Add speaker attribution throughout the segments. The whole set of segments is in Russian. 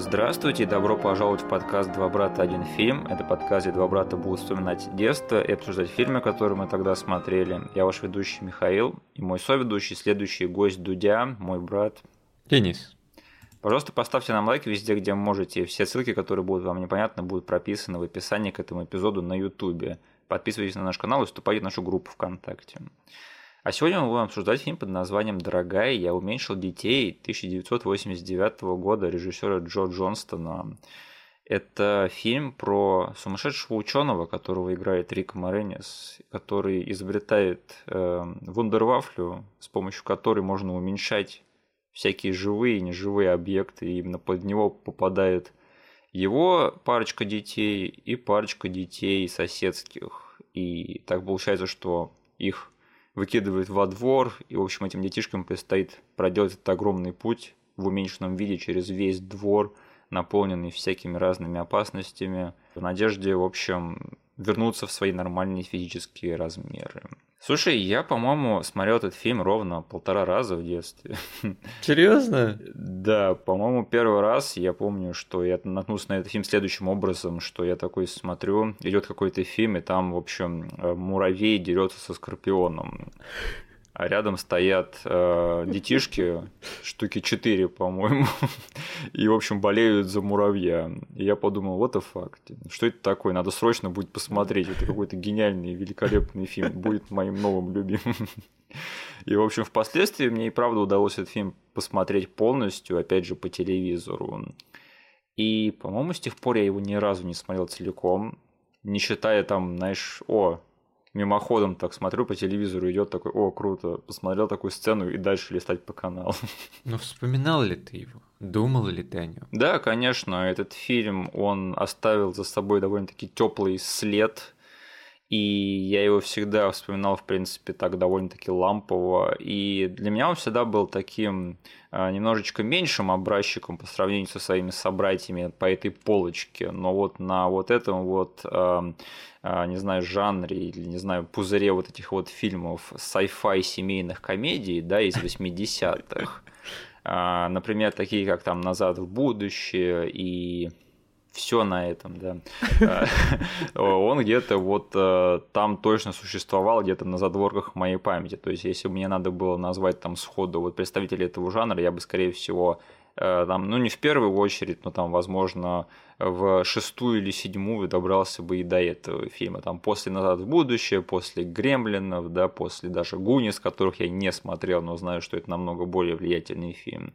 Speaker 1: Здравствуйте и добро пожаловать в подкаст «Два брата. Один фильм». Это подкаст, где два брата будут вспоминать детство и обсуждать фильмы, которые мы тогда смотрели. Я ваш ведущий Михаил и мой соведущий, следующий гость Дудя, мой брат.
Speaker 2: Денис.
Speaker 1: Пожалуйста, поставьте нам лайк везде, где можете. Все ссылки, которые будут вам непонятны, будут прописаны в описании к этому эпизоду на YouTube. Подписывайтесь на наш канал и вступайте в нашу группу ВКонтакте. А сегодня мы будем обсуждать фильм под названием «Дорогая, я уменьшил детей» 1989 года режиссера Джо Джонстона. Это фильм про сумасшедшего ученого, которого играет Рик Моренис, который изобретает э, вундервафлю, с помощью которой можно уменьшать всякие живые и неживые объекты, и именно под него попадает его парочка детей и парочка детей соседских. И так получается, что их выкидывает во двор, и, в общем, этим детишкам предстоит проделать этот огромный путь в уменьшенном виде через весь двор, наполненный всякими разными опасностями, в надежде, в общем, вернуться в свои нормальные физические размеры. Слушай, я, по-моему, смотрел этот фильм ровно полтора раза в детстве.
Speaker 2: Серьезно?
Speaker 1: Да, по-моему, первый раз я помню, что я наткнулся на этот фильм следующим образом, что я такой смотрю, идет какой-то фильм, и там, в общем, э, муравей дерется со скорпионом а рядом стоят э, детишки, штуки четыре, по-моему, и, в общем, болеют за муравья. И я подумал, вот a факт, что это такое, надо срочно будет посмотреть, это какой-то гениальный, великолепный фильм, будет моим новым любимым. И, в общем, впоследствии мне и правда удалось этот фильм посмотреть полностью, опять же, по телевизору. И, по-моему, с тех пор я его ни разу не смотрел целиком, не считая там, знаешь, о, мимоходом так смотрю по телевизору, идет такой, о, круто, посмотрел такую сцену и дальше листать по каналу.
Speaker 2: Ну, вспоминал ли ты его? Думал ли ты о нем?
Speaker 1: Да, конечно, этот фильм, он оставил за собой довольно-таки теплый след и я его всегда вспоминал, в принципе, так довольно-таки лампово. И для меня он всегда был таким а, немножечко меньшим образчиком по сравнению со своими собратьями по этой полочке. Но вот на вот этом вот, а, а, не знаю, жанре или, не знаю, пузыре вот этих вот фильмов sci-fi семейных комедий, да, из 80-х, например, такие как там «Назад в будущее» и все на этом, да. А, он где-то вот э, там точно существовал, где-то на задворках моей памяти. То есть, если бы мне надо было назвать там сходу вот представителей этого жанра, я бы, скорее всего, э, там, ну, не в первую очередь, но там, возможно, в шестую или седьмую добрался бы и до этого фильма. Там после «Назад в будущее», после «Гремлинов», да, после даже «Гунис», которых я не смотрел, но знаю, что это намного более влиятельный фильм.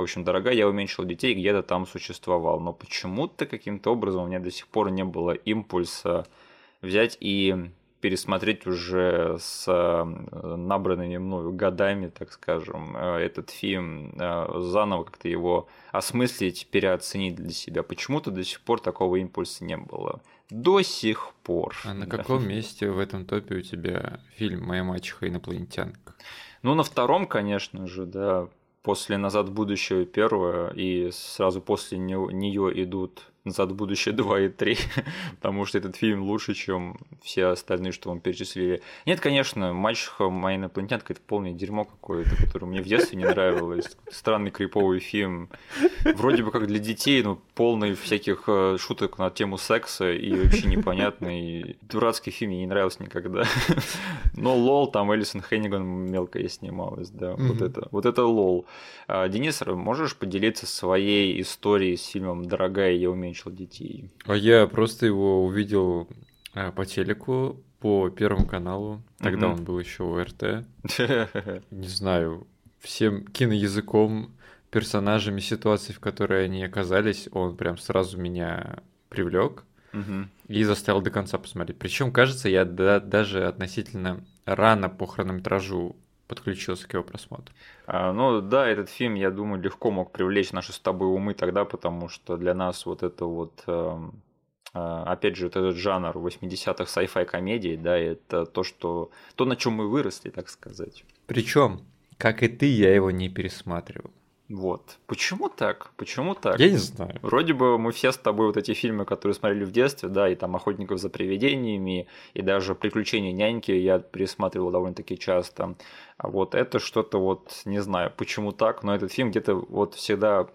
Speaker 1: В общем, дорогая, я уменьшил детей, где-то там существовал. Но почему-то каким-то образом у меня до сих пор не было импульса взять и пересмотреть уже с э, набранными мною годами, так скажем, э, этот фильм, э, заново как-то его осмыслить, переоценить для себя. Почему-то до сих пор такого импульса не было. До сих пор.
Speaker 2: А на каком месте в этом топе у тебя фильм «Моя мачеха инопланетянка»?
Speaker 1: Ну, на втором, конечно же, да после «Назад в будущее» первое, и сразу после нее идут «Назад в будущее 2» и 3, потому что этот фильм лучше, чем все остальные, что вам перечислили. Нет, конечно, «Мачеха моя инопланетянка» — это полное дерьмо какое-то, которое мне в детстве не нравилось. Странный криповый фильм. Вроде бы как для детей, но полный всяких э, шуток на тему секса и вообще непонятный. Дурацкий фильм мне не нравился никогда. Но лол, там Элисон Хенниган мелкая снималась, да. Вот это, вот это лол. А, Денис, можешь поделиться своей историей с фильмом «Дорогая, я умею уменьшил детей.
Speaker 2: А я просто его увидел а, по телеку, по Первому каналу. Тогда mm-hmm. он был еще у РТ. Не знаю, всем киноязыком, персонажами ситуации, в которой они оказались, он прям сразу меня привлек угу. и заставил до конца посмотреть. Причем, кажется, я да, даже относительно рано по хронометражу подключился к его просмотру.
Speaker 1: А, ну да, этот фильм, я думаю, легко мог привлечь наши с тобой умы тогда, потому что для нас вот это вот а, опять же, вот этот жанр 80-х sci-fi комедий, да, это то, что то, на чем мы выросли, так сказать.
Speaker 2: Причем, как и ты, я его не пересматривал.
Speaker 1: Вот. Почему так? Почему так?
Speaker 2: Я не знаю.
Speaker 1: Вроде бы мы все с тобой вот эти фильмы, которые смотрели в детстве, да, и там «Охотников за привидениями», и даже «Приключения няньки» я пересматривал довольно-таки часто. А вот это что-то вот, не знаю, почему так, но этот фильм где-то вот всегда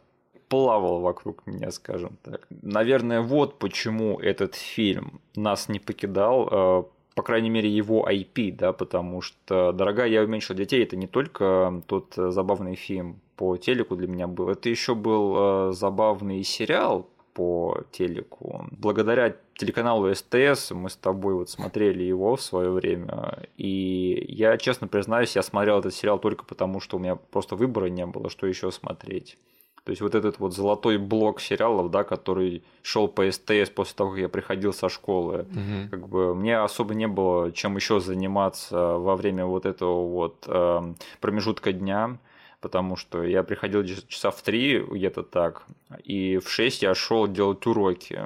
Speaker 1: плавал вокруг меня, скажем так. Наверное, вот почему этот фильм нас не покидал, э, по крайней мере, его IP, да, потому что «Дорогая, я уменьшил детей» — это не только тот забавный фильм по телеку для меня был, это еще был э, забавный сериал по телеку. Благодаря телеканалу СТС мы с тобой вот смотрели его в свое время. И я, честно признаюсь, я смотрел этот сериал только потому, что у меня просто выбора не было, что еще смотреть. То есть вот этот вот золотой блок сериалов, да, который шел по СТС после того, как я приходил со школы, угу. как бы мне особо не было чем еще заниматься во время вот этого вот э, промежутка дня потому что я приходил часа в три где-то так, и в шесть я шел делать уроки.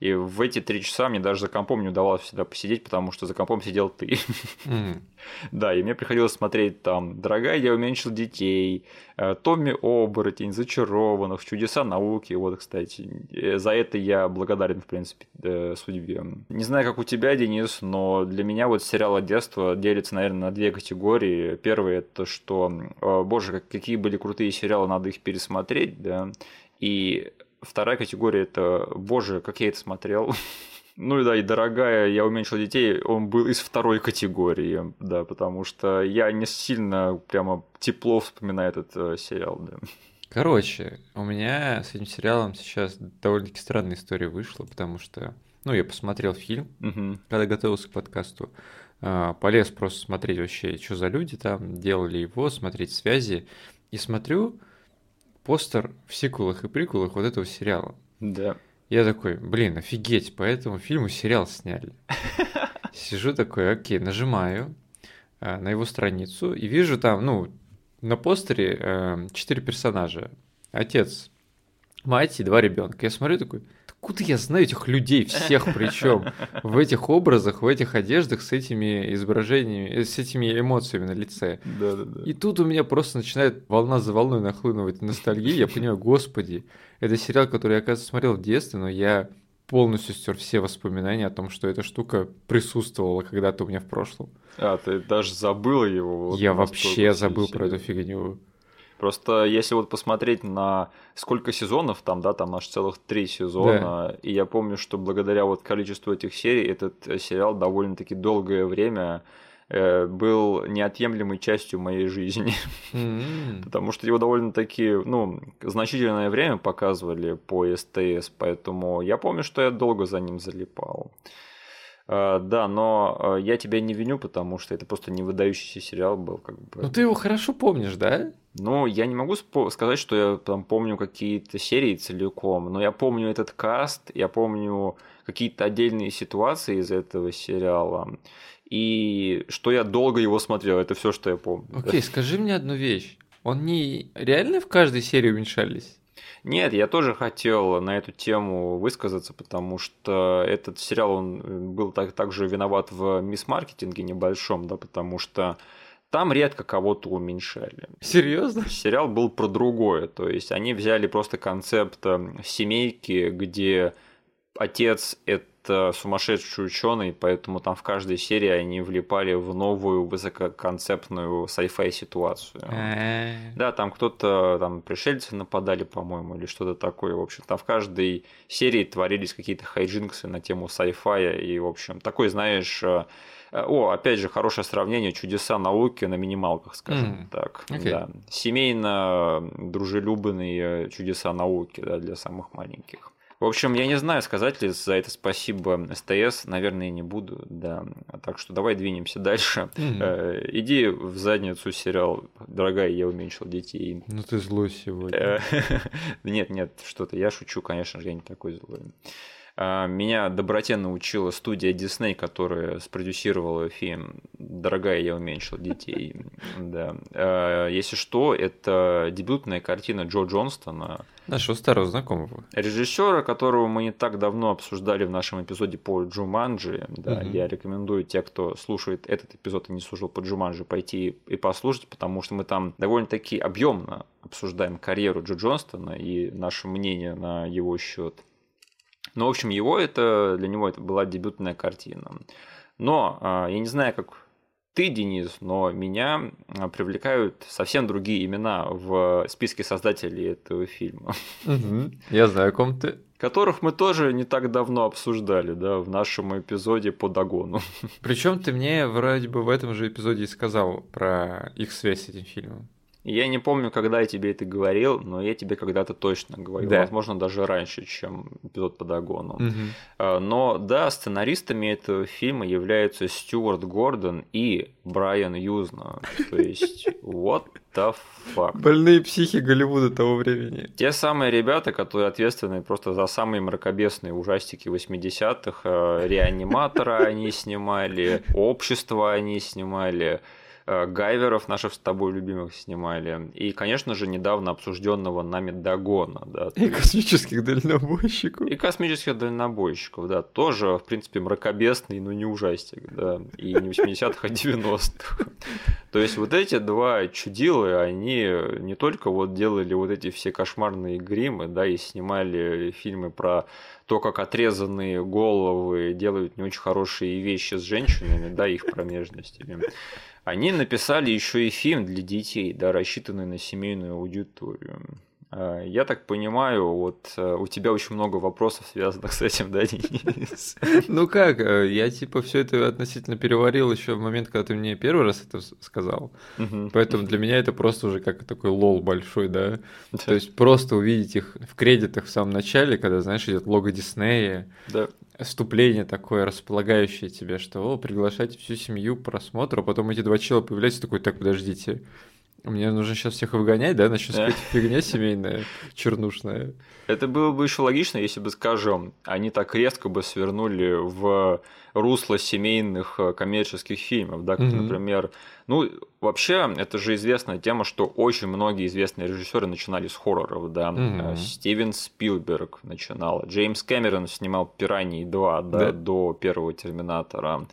Speaker 1: И в эти три часа мне даже за компом не удавалось всегда посидеть, потому что за компом сидел ты. Mm. Да, и мне приходилось смотреть там «Дорогая, я уменьшил детей», э, «Томми Оборотень», «Зачарованных», «Чудеса науки». Вот, кстати, э, за это я благодарен, в принципе, э, судьбе. Не знаю, как у тебя, Денис, но для меня вот сериал детства делится, наверное, на две категории. Первое – это что, боже, какие были крутые сериалы, надо их пересмотреть, да. И вторая категория – это, боже, как я это смотрел. Ну и да, и дорогая, я уменьшил детей, он был из второй категории, да, потому что я не сильно прямо тепло вспоминаю этот э, сериал, да.
Speaker 2: Короче, у меня с этим сериалом сейчас довольно-таки странная история вышла, потому что, ну, я посмотрел фильм, угу. когда готовился к подкасту, э, полез просто смотреть вообще, что за люди там делали его, смотреть связи, и смотрю постер в сиквелах и приквелах вот этого сериала.
Speaker 1: Да.
Speaker 2: Я такой, блин, офигеть, по этому фильму сериал сняли. Сижу такой, окей, нажимаю э, на его страницу и вижу там, ну, на постере э, четыре персонажа. Отец, мать и два ребенка. Я смотрю такой, откуда я знаю этих людей всех причем в этих образах, в этих одеждах с этими изображениями, с этими эмоциями на лице.
Speaker 1: Да, да, да.
Speaker 2: И тут у меня просто начинает волна за волной нахлынывать ностальгия. Я понимаю, господи, это сериал, который я, оказывается, смотрел в детстве, но я полностью стер все воспоминания о том, что эта штука присутствовала когда-то у меня в прошлом.
Speaker 1: А, ты даже забыл его?
Speaker 2: Вот я вообще забыл про эту фигню.
Speaker 1: Просто если вот посмотреть на сколько сезонов там, да, там аж целых три сезона, да. и я помню, что благодаря вот количеству этих серий этот сериал довольно-таки долгое время Э, был неотъемлемой частью моей жизни. Mm-hmm. Потому что его довольно-таки, ну, значительное время показывали по СТС, поэтому я помню, что я долго за ним залипал. Uh, да, но uh, я тебя не виню, потому что это просто не выдающийся сериал был, как бы.
Speaker 2: Ну ты его хорошо помнишь, да?
Speaker 1: Ну, я не могу сказать, что я там помню какие-то серии целиком, но я помню этот каст, я помню какие-то отдельные ситуации из этого сериала и что я долго его смотрел, это все, что я помню.
Speaker 2: Окей, okay, скажи мне одну вещь. Он не реально в каждой серии уменьшались?
Speaker 1: Нет, я тоже хотел на эту тему высказаться, потому что этот сериал, он был так, также виноват в мисс-маркетинге небольшом, да, потому что там редко кого-то уменьшали.
Speaker 2: Серьезно?
Speaker 1: Сериал был про другое. То есть они взяли просто концепт эм, семейки, где отец это это сумасшедший ученый, поэтому там в каждой серии они влипали в новую высококонцептную sci-fi ситуацию.
Speaker 2: Э.
Speaker 1: Да, там кто-то, там пришельцы нападали, по-моему, или что-то такое. В общем, там в каждой серии творились какие-то хайджинксы на тему sci-fi, и, в общем, такой, знаешь, э, о, опять же, хорошее сравнение чудеса науки на минималках, скажем mm. так. Okay. Да. Семейно дружелюбные чудеса науки да, для самых маленьких. В общем, я не знаю, сказать ли за это спасибо СТС, наверное, не буду, да. Так что давай двинемся дальше. Mm-hmm. Иди в задницу сериал «Дорогая, я уменьшил детей».
Speaker 2: Ну ты злой сегодня. Э,
Speaker 1: нет, нет, что-то, я шучу, конечно же, я не такой злой. А, меня доброте научила студия Disney, которая спродюсировала фильм «Дорогая, я уменьшил детей». Да. А, если что, это дебютная картина Джо Джонстона.
Speaker 2: Нашего старого знакомого.
Speaker 1: Режиссера, которого мы не так давно обсуждали в нашем эпизоде по Джуманджи. Да, угу. Я рекомендую те, кто слушает этот эпизод и не слушал по Джуманджи, пойти и послушать, потому что мы там довольно-таки объемно обсуждаем карьеру Джо Джонстона и наше мнение на его счет. Ну, в общем, его это, для него это была дебютная картина. Но а, я не знаю, как ты, Денис, но меня а, привлекают совсем другие имена в списке создателей этого фильма.
Speaker 2: Я знаю, о ком ты.
Speaker 1: Которых мы тоже не так давно обсуждали, да, в нашем эпизоде по догону.
Speaker 2: Причем ты мне вроде бы в этом же эпизоде и сказал про их связь с этим фильмом.
Speaker 1: Я не помню, когда я тебе это говорил, но я тебе когда-то точно говорил. Да. Возможно, даже раньше, чем эпизод по догону. Угу. Но да, сценаристами этого фильма являются Стюарт Гордон и Брайан Юзна. То есть, what the fuck?
Speaker 2: Больные психи Голливуда того времени.
Speaker 1: Те самые ребята, которые ответственны просто за самые мракобесные ужастики 80-х. Э, Реаниматора они снимали, Общество они снимали. Э, Гайверов наших с тобой любимых снимали. И, конечно же, недавно обсужденного нами Дагона. Да,
Speaker 2: и космических дальнобойщиков.
Speaker 1: И космических дальнобойщиков, да. Тоже, в принципе, мракобесный, но не ужастик, да. И не 80-х, а 90-х. То есть вот эти два чудила, они не только вот делали вот эти все кошмарные гримы, да, и снимали фильмы про то, как отрезанные головы делают не очень хорошие вещи с женщинами, да, их промежностями. Они написали еще и фильм для детей, да, рассчитанный на семейную аудиторию. А, я так понимаю, вот э, у тебя очень много вопросов, связанных с этим, да, Денис?
Speaker 2: Ну как, э, я типа все это относительно переварил еще в момент, когда ты мне первый раз это сказал. Поэтому для меня это просто уже как такой лол большой, да. То есть просто увидеть их в кредитах в самом начале, когда, знаешь, идет лого Диснея. Да вступление такое располагающее тебе, что о, приглашайте всю семью к просмотру, а потом эти два чела появляются, такой, так, подождите, мне нужно сейчас всех выгонять, да? Начнет сказать фигня семейная, чернушная.
Speaker 1: Это было бы еще логично, если бы, скажем, они так резко бы свернули в русло семейных э, коммерческих фильмов, да, как, mm-hmm. например, ну, вообще, это же известная тема, что очень многие известные режиссеры начинали с хорроров, да, mm-hmm. Стивен Спилберг начинал, Джеймс Кэмерон снимал «Пираньи 2», да, да, до первого «Терминатора»,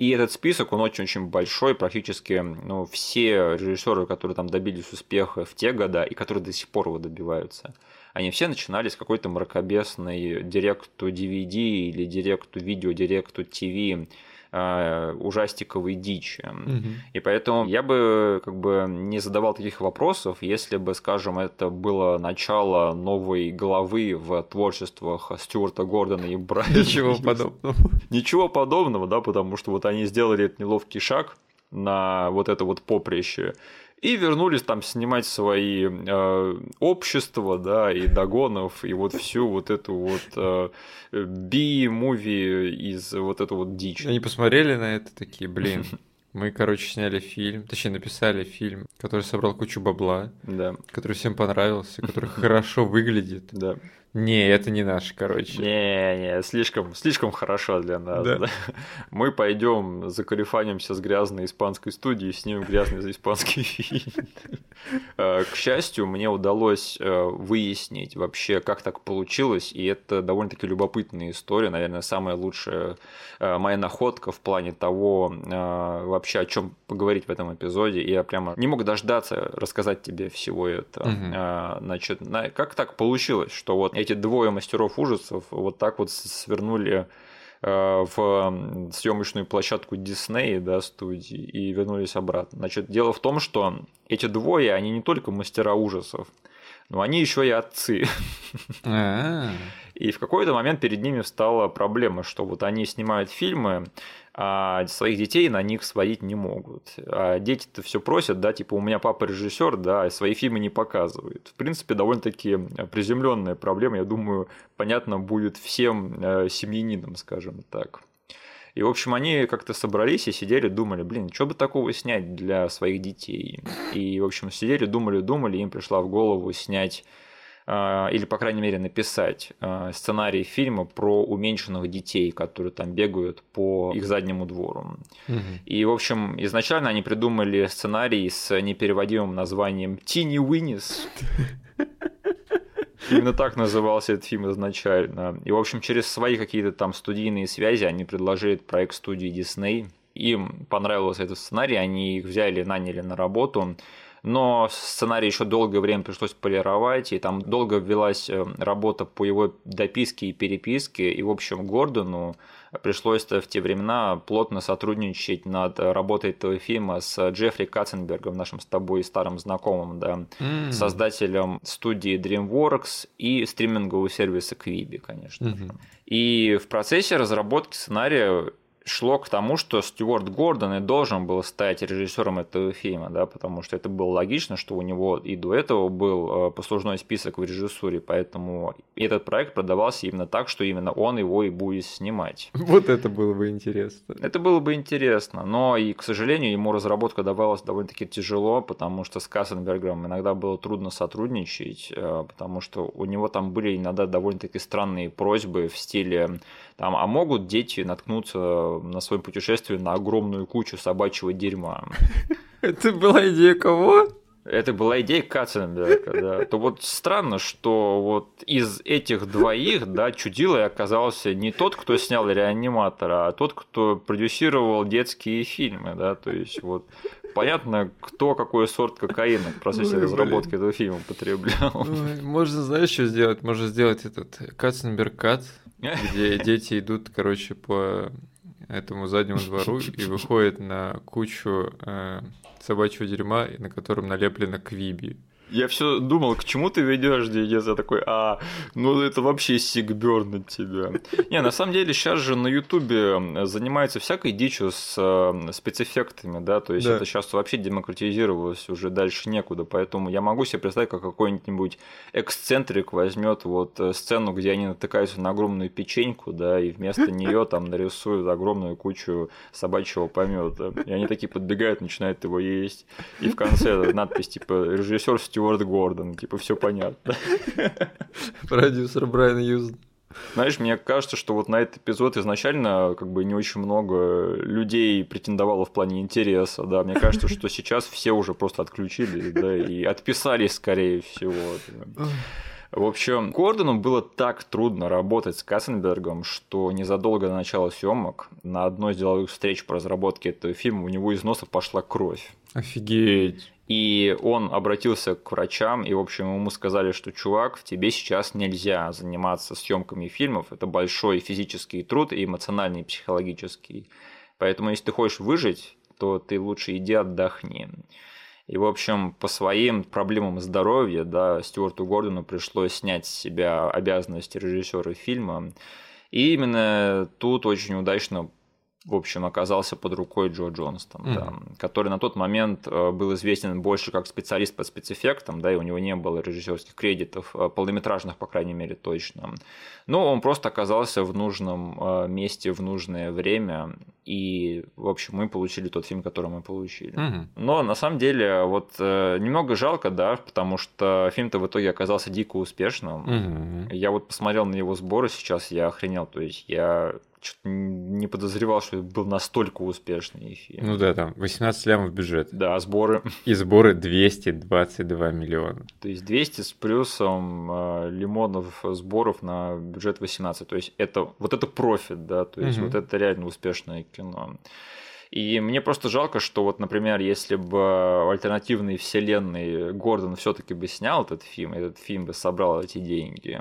Speaker 1: и этот список, он очень-очень большой, практически ну, все режиссеры, которые там добились успеха в те года и которые до сих пор его добиваются, они все начинали с какой-то мракобесной директу DVD или директу видео, директу ТВ э, ужастиковой дичи. Угу. И поэтому я бы как бы не задавал таких вопросов, если бы, скажем, это было начало новой главы в творчествах Стюарта Гордона и Брайана.
Speaker 2: Ничего подобного.
Speaker 1: Ничего подобного, да, потому что вот они сделали этот неловкий шаг на вот это вот поприще и вернулись там снимать свои э, общества, да, и Дагонов, и вот всю вот эту вот э, би-муви из вот этого вот дичи.
Speaker 2: Они посмотрели на это такие, блин, мы, короче, сняли фильм, точнее, написали фильм, который собрал кучу бабла, да. который всем понравился, который хорошо выглядит. Да. Не, это не наш, короче.
Speaker 1: Не, не, слишком, слишком хорошо для нас. Да. Да? Мы пойдем закарифанимся с грязной испанской студией, снимем грязный испанский фильм. Э, к счастью, мне удалось э, выяснить вообще, как так получилось, и это довольно-таки любопытная история, наверное, самая лучшая э, моя находка в плане того, вообще о чем поговорить в этом эпизоде. И я прямо не мог дождаться рассказать тебе всего этого. Угу. Значит, как так получилось, что вот эти двое мастеров ужасов вот так вот свернули э, в съемочную площадку Дисней, да, студии, и вернулись обратно. Значит, дело в том, что эти двое, они не только мастера ужасов, но они еще и отцы. А. И в какой-то момент перед ними стала проблема, что вот они снимают фильмы, а своих детей на них сводить не могут. А дети-то все просят, да, типа у меня папа режиссер, да, свои фильмы не показывает. В принципе, довольно-таки приземленная проблема, я думаю, понятно будет всем э, семьянинам, скажем так. И, в общем, они как-то собрались и сидели, думали, блин, что бы такого снять для своих детей? И, в общем, сидели, думали, думали, им пришла в голову снять или, по крайней мере, написать а, сценарий фильма про уменьшенных детей, которые там бегают по их заднему двору. Угу. И, в общем, изначально они придумали сценарий с непереводимым названием «Тини Уиннис». Именно так назывался этот фильм изначально. И, в общем, через свои какие-то там студийные связи они предложили проект студии Disney. Им понравился этот сценарий, они их взяли, наняли на работу. Но сценарий еще долгое время пришлось полировать, и там долго велась э, работа по его дописке и переписке, и, в общем, Гордону пришлось в те времена плотно сотрудничать над работой этого фильма с Джеффри Катценбергом, нашим с тобой старым знакомым, да, mm. создателем студии DreamWorks и стримингового сервиса Quibi, конечно mm-hmm. И в процессе разработки сценария шло к тому, что Стюарт Гордон и должен был стать режиссером этого фильма, да, потому что это было логично, что у него и до этого был э, послужной список в режиссуре, поэтому этот проект продавался именно так, что именно он его и будет снимать.
Speaker 2: Вот это было бы интересно.
Speaker 1: Это было бы интересно, но и, к сожалению, ему разработка давалась довольно-таки тяжело, потому что с Кассенбергом иногда было трудно сотрудничать, э, потому что у него там были иногда довольно-таки странные просьбы в стиле там, а могут дети наткнуться на своем путешествии на огромную кучу собачьего дерьма?
Speaker 2: Это была идея кого?
Speaker 1: Это была идея Катценберга, да. То вот странно, что вот из этих двоих, да, чудилой оказался не тот, кто снял реаниматора, а тот, кто продюсировал детские фильмы, да, то есть вот понятно, кто какой сорт кокаина в процессе Ой, разработки блин. этого фильма употреблял.
Speaker 2: Ой, можно, знаешь, что сделать? Можно сделать этот Катценберг Кат, где дети идут, короче, по этому заднему двору и выходят на кучу э, собачьего дерьма, на котором налеплено квиби.
Speaker 1: Я все думал, к чему ты ведешь? Я такой, а, ну это вообще сигберн от тебя. Не, на самом деле сейчас же на Ютубе занимается всякой дичью с спецэффектами, да, то есть да. это сейчас вообще демократизировалось, уже дальше некуда, поэтому я могу себе представить, как какой-нибудь эксцентрик возьмет вот э, сцену, где они натыкаются на огромную печеньку, да, и вместо нее там нарисуют огромную кучу собачьего помета, и они такие подбегают, начинают его есть, и в конце надпись типа режиссер Стюарт Гордон, типа все понятно.
Speaker 2: Продюсер Брайан Юзен.
Speaker 1: Знаешь, мне кажется, что вот на этот эпизод изначально как бы не очень много людей претендовало в плане интереса, да. Мне кажется, что сейчас все уже просто отключились, да, и отписались, скорее всего. В общем, Гордону было так трудно работать с Кассенбергом, что незадолго до начала съемок на одной из деловых встреч по разработке этого фильма у него из носа пошла кровь.
Speaker 2: Офигеть.
Speaker 1: И он обратился к врачам, и, в общем, ему сказали, что, чувак, в тебе сейчас нельзя заниматься съемками фильмов. Это большой физический труд и эмоциональный, и психологический. Поэтому, если ты хочешь выжить, то ты лучше иди отдохни. И, в общем, по своим проблемам здоровья, да, Стюарту Гордону пришлось снять с себя обязанности режиссера фильма. И именно тут очень удачно в общем, оказался под рукой Джо Джонстон, mm-hmm. да, который на тот момент э, был известен больше как специалист по спецэффектам, да, и у него не было режиссерских кредитов, э, полнометражных, по крайней мере, точно. Но он просто оказался в нужном э, месте в нужное время, и, в общем, мы получили тот фильм, который мы получили. Mm-hmm. Но на самом деле, вот немного жалко, да, потому что фильм-то в итоге оказался дико успешным. Mm-hmm. Я вот посмотрел на его сборы сейчас, я охренел, то есть я что-то не подозревал, что это был настолько успешный фильм.
Speaker 2: Ну да, там 18 лямов бюджет.
Speaker 1: Да, сборы.
Speaker 2: И сборы 222 миллиона.
Speaker 1: То есть 200 с плюсом э, лимонов сборов на бюджет 18. То есть это вот это профит, да, то есть угу. вот это реально успешное кино. И мне просто жалко, что вот, например, если бы в альтернативной вселенной Гордон все-таки бы снял этот фильм, этот фильм бы собрал эти деньги,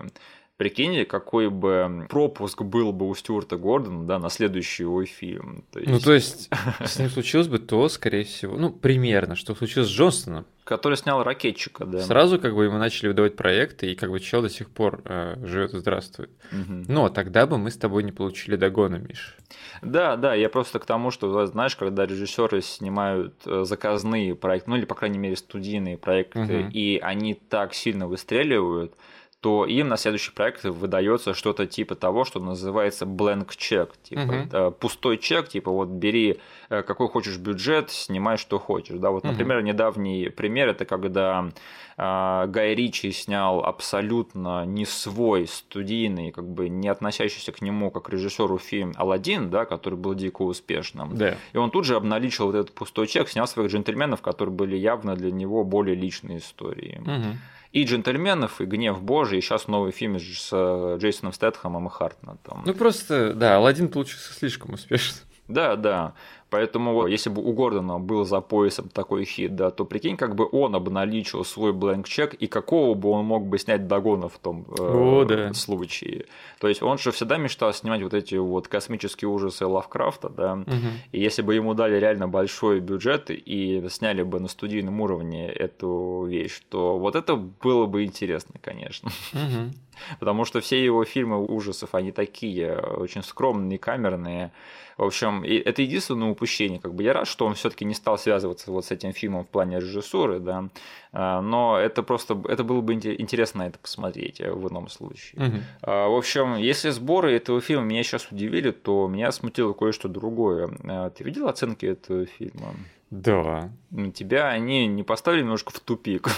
Speaker 1: Прикинь, какой бы пропуск был бы у Стюарта Гордона, да, на следующий его фильм.
Speaker 2: То есть... Ну, то есть, с ним случилось бы то, скорее всего, ну, примерно, что случилось с Джонстоном.
Speaker 1: Который снял ракетчика, да.
Speaker 2: Сразу как бы ему начали выдавать проекты, и как бы чел до сих пор э, живет и здравствует. Угу. Но тогда бы мы с тобой не получили догона, Миш.
Speaker 1: Да, да, я просто к тому, что, знаешь, когда режиссеры снимают э, заказные проекты, ну или, по крайней мере, студийные проекты, угу. и они так сильно выстреливают, то им на следующий проект выдается что-то типа того, что называется blank check, типа угу. пустой чек, типа вот бери э, какой хочешь бюджет, снимай что хочешь. Да, вот, например, угу. недавний пример это когда э, Гай Ричи снял абсолютно не свой студийный, как бы не относящийся к нему как режиссеру фильм Алладин, да, который был дико успешным.
Speaker 2: Да.
Speaker 1: И он тут же обналичил вот этот пустой чек, снял своих джентльменов, которые были явно для него более личные истории.
Speaker 2: Угу
Speaker 1: и «Джентльменов», и «Гнев Божий», и сейчас новый фильм с Джейсоном Стэтхэмом и Хартнетом.
Speaker 2: Ну просто, да, «Аладдин» получился слишком успешным.
Speaker 1: Да, да. Поэтому если бы у Гордона был за поясом такой хит, да, то прикинь, как бы он обналичил свой blank чек и какого бы он мог бы снять догона в том э, О, да. случае. То есть он же всегда мечтал снимать вот эти вот космические ужасы Лавкрафта, да, угу. и если бы ему дали реально большой бюджет и сняли бы на студийном уровне эту вещь, то вот это было бы интересно, конечно. Угу. Потому что все его фильмы ужасов, они такие, очень скромные, камерные. В общем, это единственное упущение. Как бы я рад, что он все-таки не стал связываться вот с этим фильмом в плане режиссуры, да. А, но это просто, это было бы интересно это посмотреть э, в ином случае. Угу. В общем, если сборы этого фильма меня сейчас удивили, то меня смутило кое-что другое. А, ты видел оценки этого фильма?
Speaker 2: Да.
Speaker 1: Тебя они не поставили немножко в тупик?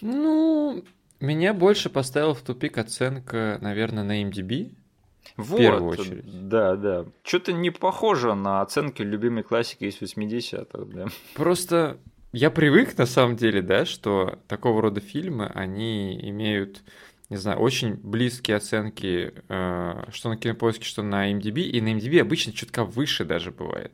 Speaker 2: Ну, меня больше поставил в тупик оценка, наверное, на MDB. Вот, в первую очередь.
Speaker 1: Да, да. Что-то не похоже на оценки любимой классики из 80-х, да.
Speaker 2: Просто я привык, на самом деле, да, что такого рода фильмы, они имеют, не знаю, очень близкие оценки, э, что на Кинопоиске, что на MDB, и на MDB обычно чутка выше даже бывает.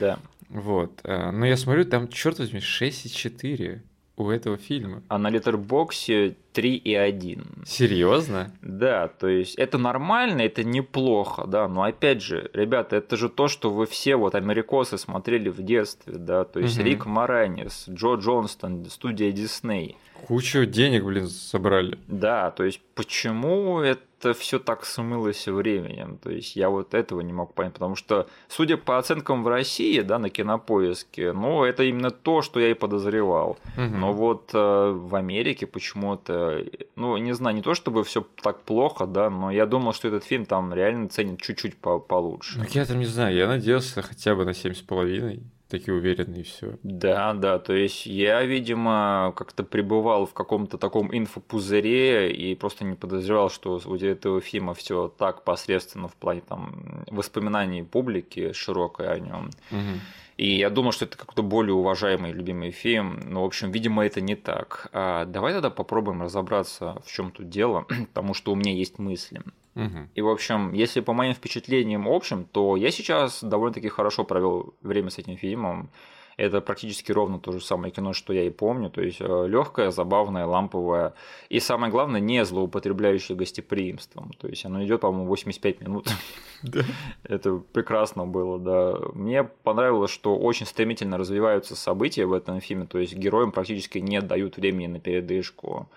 Speaker 1: Да.
Speaker 2: Вот. Э, но я смотрю, там, черт возьми, 6,4 у этого фильма.
Speaker 1: А на Литербоксе 3,1.
Speaker 2: Серьезно?
Speaker 1: Да, то есть это нормально, это неплохо, да, но опять же, ребята, это же то, что вы все вот америкосы смотрели в детстве, да, то есть угу. Рик Моранис, Джо Джонстон, студия Дисней.
Speaker 2: Кучу денег, блин, собрали.
Speaker 1: Да, то есть почему это все так смылось временем? То есть я вот этого не мог понять, потому что, судя по оценкам в России, да, на кинопоиске, ну, это именно то, что я и подозревал. Угу. Но вот э, в Америке почему-то, ну, не знаю, не то чтобы все так плохо, да, но я думал, что этот фильм там реально ценит чуть-чуть по получше.
Speaker 2: Ну, я там не знаю, я надеялся хотя бы на семь с половиной такие уверенные и все.
Speaker 1: Да, да, то есть я, видимо, как-то пребывал в каком-то таком инфопузыре и просто не подозревал, что у этого фильма все так посредственно в плане там воспоминаний публики широкой о нем. Угу. И я думал, что это какой-то более уважаемый, любимый фильм. Но, в общем, видимо, это не так. А давай тогда попробуем разобраться, в чем тут дело, потому что у меня есть мысли. Угу. И, в общем, если по моим впечатлениям общим, то я сейчас довольно-таки хорошо провел время с этим фильмом. Это практически ровно то же самое кино, что я и помню. То есть э, легкое, забавное, ламповое. И самое главное, не злоупотребляющее гостеприимством. То есть оно идет, по-моему, 85 минут. Да. Это прекрасно было, да. Мне понравилось, что очень стремительно развиваются события в этом фильме. То есть героям практически не дают времени на передышку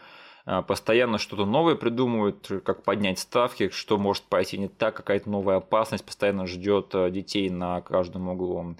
Speaker 1: э, постоянно что-то новое придумывают, как поднять ставки, что может пойти не так, какая-то новая опасность постоянно ждет э, детей на каждом углу.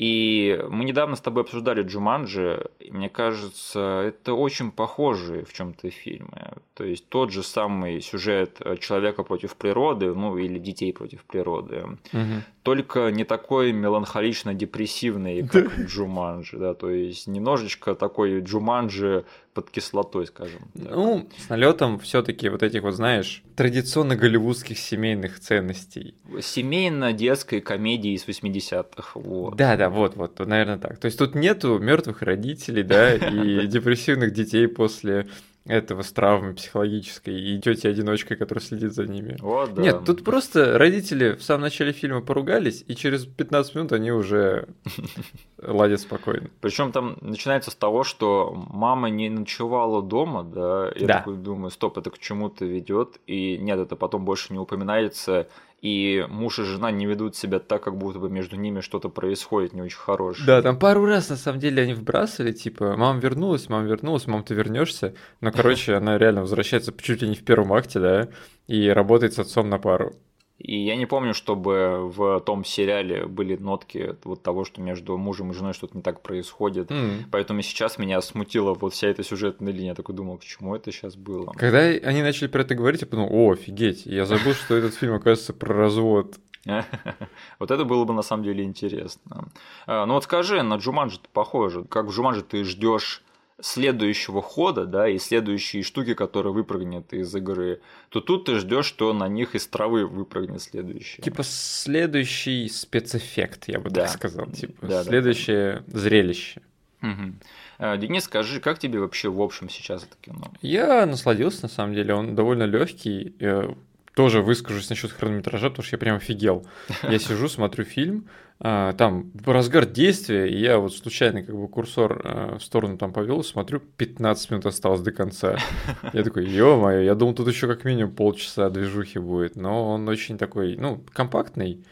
Speaker 1: И мы недавно с тобой обсуждали Джуманджи, и мне кажется, это очень похожие в чем-то фильмы. То есть тот же самый сюжет человека против природы, ну или детей против природы, угу. только не такой меланхолично-депрессивный, как Джуманджи, да, то есть немножечко такой Джуманджи под кислотой, скажем.
Speaker 2: Так. Ну, с налетом все-таки вот этих вот, знаешь, традиционно голливудских семейных ценностей.
Speaker 1: Семейно-детской комедии из 80-х. Вот.
Speaker 2: Да, да, вот, вот, наверное, так. То есть тут нету мертвых родителей, да, и депрессивных детей после этого с травмой психологической и тети одиночкой, которая следит за ними.
Speaker 1: Вот, да.
Speaker 2: Нет, тут просто родители в самом начале фильма поругались, и через 15 минут они уже ладят спокойно.
Speaker 1: Причем там начинается с того, что мама не ночевала дома, да, я да. такой думаю, стоп, это к чему-то ведет, и нет, это потом больше не упоминается, и муж и жена не ведут себя так, как будто бы между ними что-то происходит не очень хорошее.
Speaker 2: Да, там пару раз на самом деле они вбрасывали, типа, мама вернулась, мама вернулась, мам, ты вернешься. Но, короче, она реально возвращается чуть ли не в первом акте, да, и работает с отцом на пару.
Speaker 1: И я не помню, чтобы в том сериале были нотки вот того, что между мужем и женой что-то не так происходит. Mm. Поэтому сейчас меня смутила вот вся эта сюжетная линия. Я такой думал, к чему это сейчас было.
Speaker 2: Когда они начали про это говорить, я подумал, о, офигеть, я забыл, что этот фильм, оказывается, про развод.
Speaker 1: Вот это было бы на самом деле интересно. А, ну вот скажи, на Джуманджи похоже. Как в Джуманджи ты ждешь следующего хода, да, и следующие штуки, которые выпрыгнет из игры, то тут ты ждешь, что на них из травы выпрыгнет следующий.
Speaker 2: Типа следующий спецэффект, я бы да. так сказал. Типа да, следующее да. зрелище.
Speaker 1: Угу. Денис, скажи, как тебе вообще в общем сейчас это кино?
Speaker 2: Я насладился, на самом деле, он довольно легкий. Э, тоже выскажусь насчет хронометража, потому что я прям офигел. Я сижу, смотрю фильм, а, там разгар действия, и я вот случайно как бы курсор а, в сторону там повел, смотрю, 15 минут осталось до конца. Я такой, ё-моё, я думал, тут еще как минимум полчаса движухи будет, но он очень такой, ну, компактный,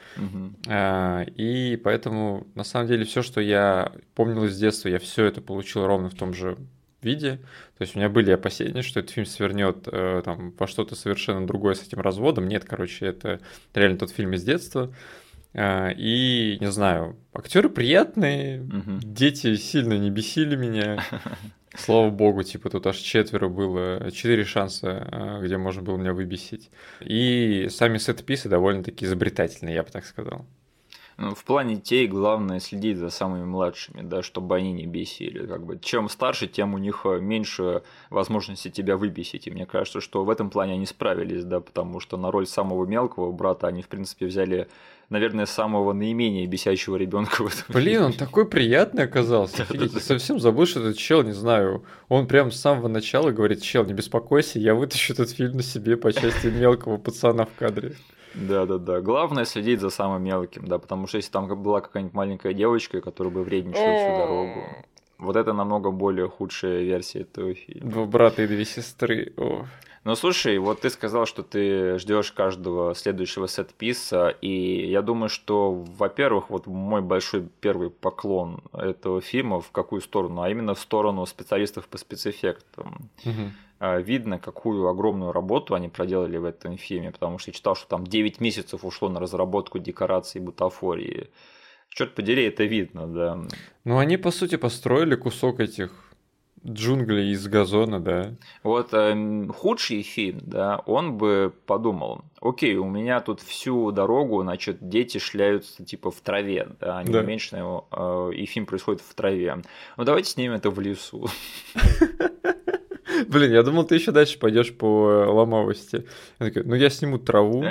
Speaker 2: а, и поэтому, на самом деле, все, что я помнил из детства, я все это получил ровно в том же виде. То есть у меня были опасения, что этот фильм свернет э, там во что-то совершенно другое с этим разводом. Нет, короче, это реально тот фильм из детства. Э, и не знаю, актеры приятные, угу. дети сильно не бесили меня. Слава богу, типа тут аж четверо было, четыре шанса, э, где можно было меня выбесить. И сами сет-писы довольно-таки изобретательные, я бы так сказал.
Speaker 1: Ну, в плане детей главное следить за самыми младшими, да, чтобы они не бесили. Как бы, чем старше, тем у них э, меньше возможности тебя выбесить. И мне кажется, что в этом плане они справились, да, потому что на роль самого мелкого брата они, в принципе, взяли наверное, самого наименее бесящего ребенка в этом
Speaker 2: Блин, он такой приятный оказался. Офигеть, совсем забыл, что этот чел, не знаю, он прям с самого начала говорит, чел, не беспокойся, я вытащу этот фильм на себе по части мелкого пацана в кадре.
Speaker 1: Да, да, да. Главное следить за самым мелким, да, потому что если там была какая-нибудь маленькая девочка, которая бы вредничала всю дорогу, вот это намного более худшая версия этого фильма.
Speaker 2: Два брата и две сестры. О.
Speaker 1: Ну слушай, вот ты сказал, что ты ждешь каждого следующего сет-писа, и я думаю, что, во-первых, вот мой большой первый поклон этого фильма в какую сторону, а именно в сторону специалистов по спецэффектам. Угу. А, видно, какую огромную работу они проделали в этом фильме, потому что я читал, что там 9 месяцев ушло на разработку декораций бутафории. Черт подери, это видно, да.
Speaker 2: Ну, они, по сути, построили кусок этих джунглей из газона, да.
Speaker 1: Вот э, худший фильм, да, он бы подумал, окей, у меня тут всю дорогу, значит, дети шляются типа в траве, да, они да. уменьшены, э, и фильм происходит в траве. Ну давайте снимем это в лесу.
Speaker 2: Блин, я думал, ты еще дальше пойдешь по э, ломовости. Я такой, ну я сниму траву,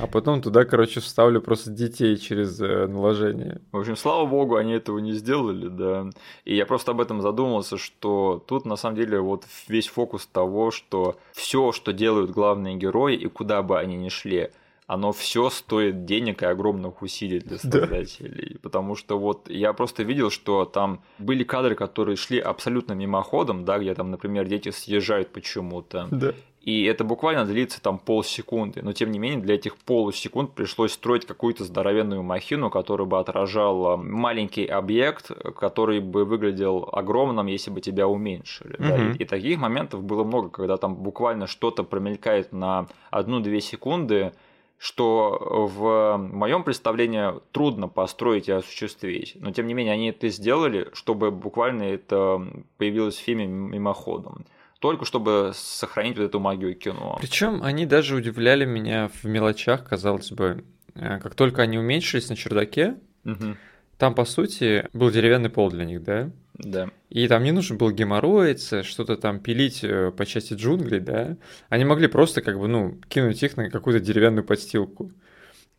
Speaker 2: а потом туда, короче, вставлю просто детей через э, наложение.
Speaker 1: В общем, слава богу, они этого не сделали, да. И я просто об этом задумался, что тут на самом деле вот весь фокус того, что все, что делают главные герои и куда бы они ни шли, оно все стоит денег и огромных усилий для создателей. Да. Потому что вот я просто видел, что там были кадры, которые шли абсолютно мимоходом, да, где там, например, дети съезжают почему-то.
Speaker 2: Да.
Speaker 1: И это буквально длится там полсекунды. Но тем не менее, для этих полусекунд пришлось строить какую-то здоровенную махину, которая бы отражала маленький объект, который бы выглядел огромным, если бы тебя уменьшили. Угу. Да? И, и таких моментов было много, когда там буквально что-то промелькает на одну-две секунды, что в моем представлении трудно построить и осуществить. Но тем не менее, они это сделали, чтобы буквально это появилось в фильме мимоходом. Только чтобы сохранить вот эту магию кино.
Speaker 2: Причем они даже удивляли меня в мелочах, казалось бы. Э, как только они уменьшились на чердаке, угу. Там, по сути, был деревянный пол для них, да?
Speaker 1: Да.
Speaker 2: И там не нужно было геморроиться, что-то там пилить э, по части джунглей, да. Они могли просто как бы, ну, кинуть их на какую-то деревянную подстилку.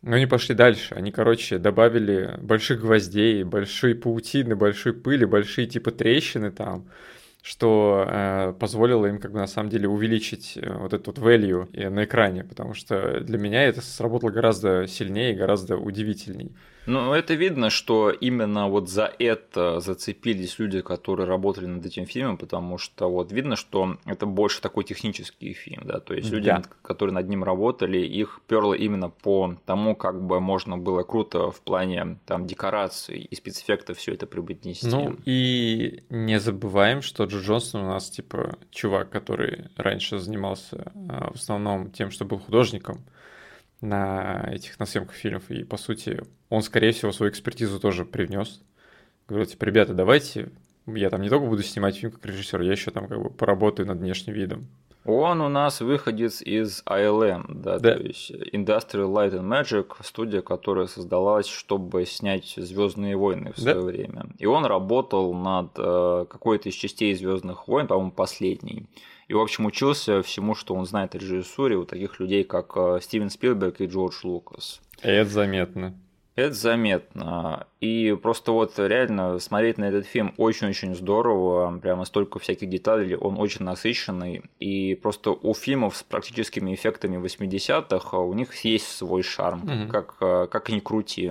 Speaker 2: Но они пошли дальше. Они, короче, добавили больших гвоздей, большой паутины, большой пыли, большие типа трещины там, что э, позволило им как бы на самом деле увеличить э, вот этот вот value э, на экране, потому что для меня это сработало гораздо сильнее и гораздо удивительней.
Speaker 1: Ну, это видно, что именно вот за это зацепились люди, которые работали над этим фильмом, потому что вот видно, что это больше такой технический фильм, да, то есть люди, да. которые над ним работали, их перло именно по тому, как бы можно было круто в плане там декораций и спецэффектов все это преподнести.
Speaker 2: Ну и не забываем, что Джо Джонсон у нас типа чувак, который раньше занимался а, в основном тем, что был художником, на этих на съемках фильмов. И, по сути, он, скорее всего, свою экспертизу тоже привнес. Говорил, типа, ребята, давайте, я там не только буду снимать фильм как режиссер, я еще там как бы поработаю над внешним видом.
Speaker 1: Он у нас выходец из ILM, да, да. то есть Industrial Light and Magic, студия, которая создалась, чтобы снять Звездные войны в свое да. время. И он работал над э, какой-то из частей Звездных войн, по-моему, последний. И, в общем, учился всему, что он знает о режиссуре у таких людей, как э, Стивен Спилберг и Джордж Лукас.
Speaker 2: И это заметно.
Speaker 1: Это заметно. И просто вот реально смотреть на этот фильм очень-очень здорово. Прямо столько всяких деталей. Он очень насыщенный. И просто у фильмов с практическими эффектами 80-х у них есть свой шарм. Mm-hmm. Как, как ни крути.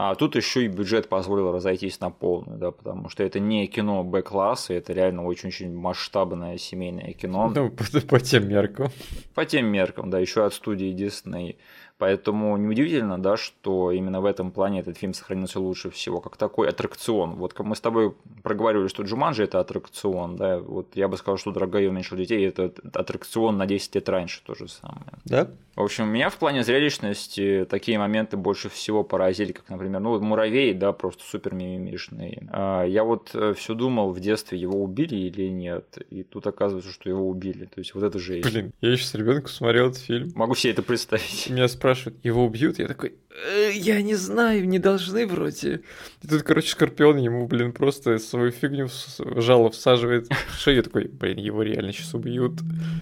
Speaker 1: А тут еще и бюджет позволил разойтись на полную, да, потому что это не кино Б-класса, это реально очень-очень масштабное семейное кино.
Speaker 2: Ну, по, по тем меркам.
Speaker 1: По тем меркам, да, еще от студии Disney. Поэтому неудивительно, да, что именно в этом плане этот фильм сохранился лучше всего, как такой аттракцион. Вот как мы с тобой проговорили, что Джуманджи это аттракцион, да, вот я бы сказал, что «Дорогая уменьшил детей» это аттракцион на 10 лет раньше то же самое.
Speaker 2: Да?
Speaker 1: В общем, меня в плане зрелищности такие моменты больше всего поразили, как, например, ну, муравей, да, просто супер мимимишный. А, я вот э, все думал в детстве, его убили или нет, и тут оказывается, что его убили. То есть вот это же.
Speaker 2: Блин, я еще с ребенком смотрел этот фильм.
Speaker 1: Могу себе это представить.
Speaker 2: Меня спрашивают, его убьют? Я такой, э, я не знаю, не должны вроде. И тут, короче, Скорпион ему, блин, просто свою фигню жало всаживает в шею. Я такой, блин, его реально сейчас убьют.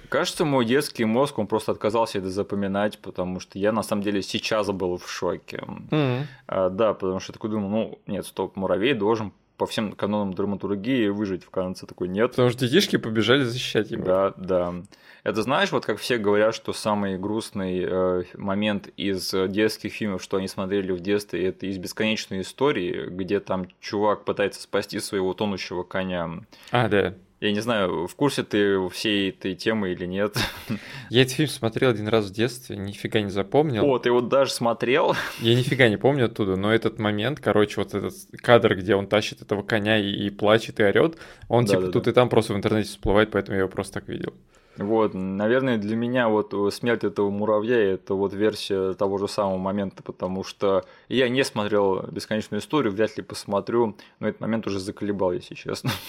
Speaker 1: Кажется, мой детский мозг, он просто отказался это запоминать потому что я на самом деле сейчас был в шоке. Mm-hmm. А, да, потому что я такой думал, ну нет, стоп, муравей должен по всем канонам драматургии выжить в конце такой нет.
Speaker 2: Потому что детишки побежали защищать его.
Speaker 1: Да, да. Это знаешь, вот как все говорят, что самый грустный э, момент из детских фильмов, что они смотрели в детстве, это из бесконечной истории, где там чувак пытается спасти своего тонущего коня.
Speaker 2: А, да.
Speaker 1: Я не знаю, в курсе ты всей этой темы или нет.
Speaker 2: Я этот фильм смотрел один раз в детстве, нифига не запомнил.
Speaker 1: О, ты вот даже смотрел?
Speaker 2: Я нифига не помню оттуда, но этот момент, короче, вот этот кадр, где он тащит этого коня и, и плачет, и орет, он да, типа да, тут да. и там просто в интернете всплывает, поэтому я его просто так видел.
Speaker 1: Вот, наверное, для меня вот смерть этого муравья это вот версия того же самого момента, потому что я не смотрел бесконечную историю, вряд ли посмотрю, но этот момент уже заколебал, если честно.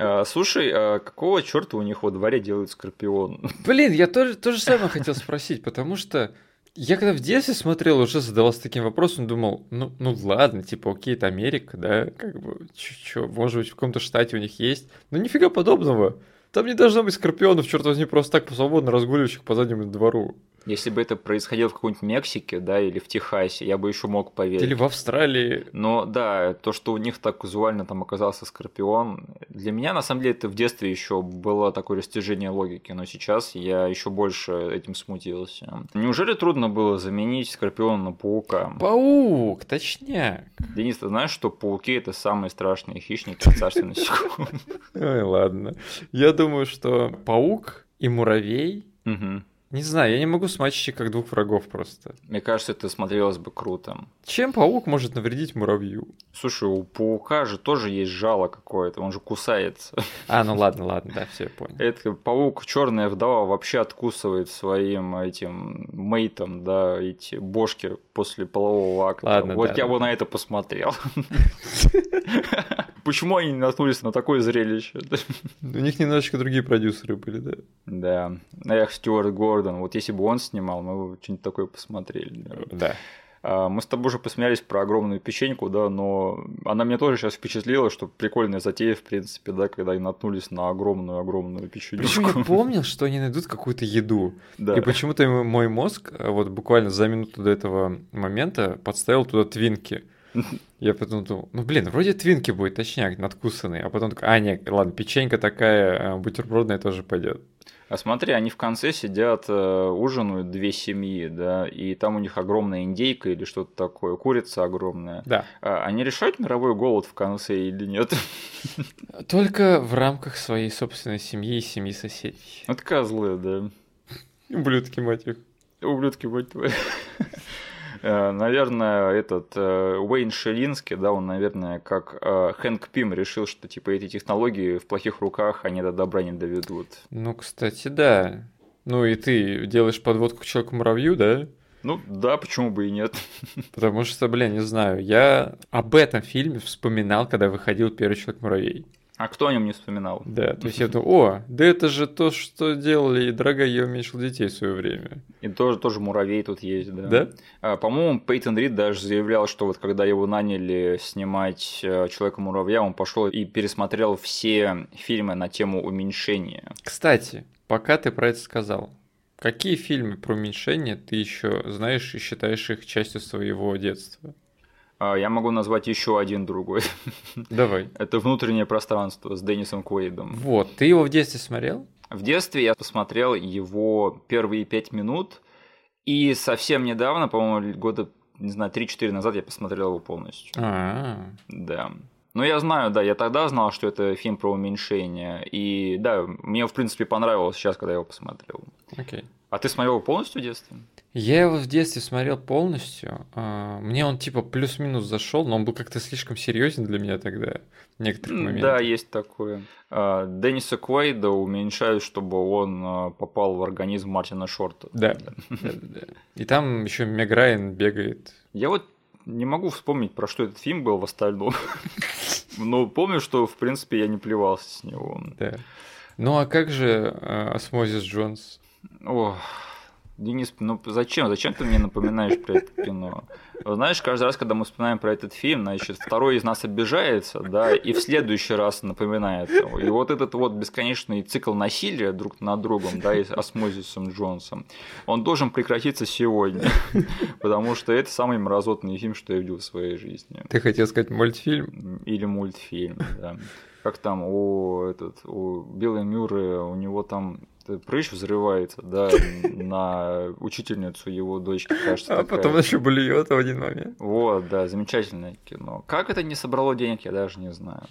Speaker 1: А, слушай, а какого черта у них во дворе делают скорпион?
Speaker 2: Блин, я тоже то же самое хотел спросить, потому что я когда в детстве смотрел, уже задавался таким вопросом, думал, ну, ну ладно, типа, окей, это Америка, да, как бы, чё, может быть, в каком-то штате у них есть, но нифига подобного. Там не должно быть скорпионов, черт возьми, просто так свободно разгуливающих по заднему двору.
Speaker 1: Если бы это происходило в какой-нибудь Мексике, да, или в Техасе, я бы еще мог поверить.
Speaker 2: Или в Австралии.
Speaker 1: Но да, то, что у них так казуально там оказался Скорпион, для меня на самом деле это в детстве еще было такое растяжение логики, но сейчас я еще больше этим смутился. Неужели трудно было заменить Скорпиона на паука?
Speaker 2: Паук, точняк.
Speaker 1: Денис, ты знаешь, что пауки это самые страшные хищники в царстве насекомых?
Speaker 2: Ой, ладно. Я думаю, что паук и муравей не знаю, я не могу смачить как двух врагов просто.
Speaker 1: Мне кажется, это смотрелось бы круто.
Speaker 2: Чем паук может навредить муравью?
Speaker 1: Слушай, у паука же тоже есть жало какое-то, он же кусается.
Speaker 2: А, ну ладно, ладно, да, все, я понял.
Speaker 1: Это паук, черная вдова, вообще откусывает своим этим мейтом, да, эти бошки после полового акта. Ладно, вот да, я да. бы на это посмотрел. Почему они наткнулись на такое зрелище?
Speaker 2: У них немножечко другие продюсеры были, да?
Speaker 1: Да. Эх, Стюарт Гордон. Вот если бы он снимал, мы бы что-нибудь такое посмотрели.
Speaker 2: Да.
Speaker 1: А, мы с тобой уже посмеялись про огромную печеньку, да, но она меня тоже сейчас впечатлила, что прикольная затея, в принципе, да, когда они наткнулись на огромную-огромную печеньку.
Speaker 2: Причем я помнил, что они найдут какую-то еду. Да. И почему-то мой мозг вот буквально за минуту до этого момента подставил туда твинки. Я потом думал, ну блин, вроде твинки будет, точняк, надкусанный. А потом такой, а нет, ладно, печенька такая, э, бутербродная тоже пойдет.
Speaker 1: А смотри, они в конце сидят, э, ужинают две семьи, да, и там у них огромная индейка или что-то такое, курица огромная.
Speaker 2: Да.
Speaker 1: А они решают мировой голод в конце или нет?
Speaker 2: Только в рамках своей собственной семьи и семьи соседей.
Speaker 1: Вот козлы, да.
Speaker 2: Ублюдки, мать их.
Speaker 1: Ублюдки, мать твою. Э, наверное, этот э, Уэйн Шелинский, да, он, наверное, как э, Хэнк Пим решил, что типа эти технологии в плохих руках, они до добра не доведут.
Speaker 2: Ну, кстати, да. Ну и ты делаешь подводку к человеку-муравью, да?
Speaker 1: Ну да, почему бы и нет.
Speaker 2: Потому что, блин, не знаю, я об этом фильме вспоминал, когда выходил первый человек-муравей.
Speaker 1: А кто о нем не вспоминал?
Speaker 2: Да, то есть я думаю, о, да это же то, что делали, и дорогая я уменьшил детей в свое время.
Speaker 1: И тоже, тоже муравей тут есть, да.
Speaker 2: Да?
Speaker 1: А, по-моему, Пейтон Рид даже заявлял, что вот когда его наняли снимать э, Человека-муравья, он пошел и пересмотрел все фильмы на тему уменьшения.
Speaker 2: Кстати, пока ты про это сказал, какие фильмы про уменьшение ты еще знаешь и считаешь их частью своего детства?
Speaker 1: А, я могу назвать еще один другой.
Speaker 2: Давай.
Speaker 1: Это внутреннее пространство с Деннисом Куэйдом.
Speaker 2: Вот, ты его в детстве смотрел?
Speaker 1: В детстве я посмотрел его первые пять минут, и совсем недавно, по-моему, года, не знаю, 3-4 назад я посмотрел его полностью.
Speaker 2: А,
Speaker 1: Да. Ну, я знаю, да, я тогда знал, что это фильм про уменьшение. И да, мне, в принципе, понравилось сейчас, когда я его посмотрел.
Speaker 2: окей.
Speaker 1: А ты смотрел его полностью в детстве?
Speaker 2: Я его в детстве смотрел полностью. А, Мне он типа плюс-минус зашел, но он был как-то слишком серьезен для меня тогда в некоторых моментах.
Speaker 1: Да, есть такое. А, Денниса Куэйда уменьшают, чтобы он а, попал в организм Мартина Шорта.
Speaker 2: Да. И там еще Мег Райан бегает.
Speaker 1: Я вот не могу вспомнить, про что этот фильм был в остальном. Но помню, что, в принципе, я не плевался с него.
Speaker 2: Да. Ну а как же Осмозис Джонс?
Speaker 1: Ох, Денис, ну зачем? Зачем ты мне напоминаешь про это кино? Знаешь, каждый раз, когда мы вспоминаем про этот фильм, значит, второй из нас обижается, да, и в следующий раз напоминает его. И вот этот вот бесконечный цикл насилия друг над другом, да, и Осмозисом Джонсом, он должен прекратиться сегодня, потому что это самый мразотный фильм, что я видел в своей жизни.
Speaker 2: Ты хотел сказать мультфильм?
Speaker 1: Или мультфильм, да. Как там у, этот, у Билла Мюррея, у него там прыщ взрывается, да, на учительницу его дочки, кажется.
Speaker 2: А
Speaker 1: такая.
Speaker 2: потом еще блюет в один момент.
Speaker 1: Вот, да, замечательное кино. Как это не собрало денег, я даже не знаю.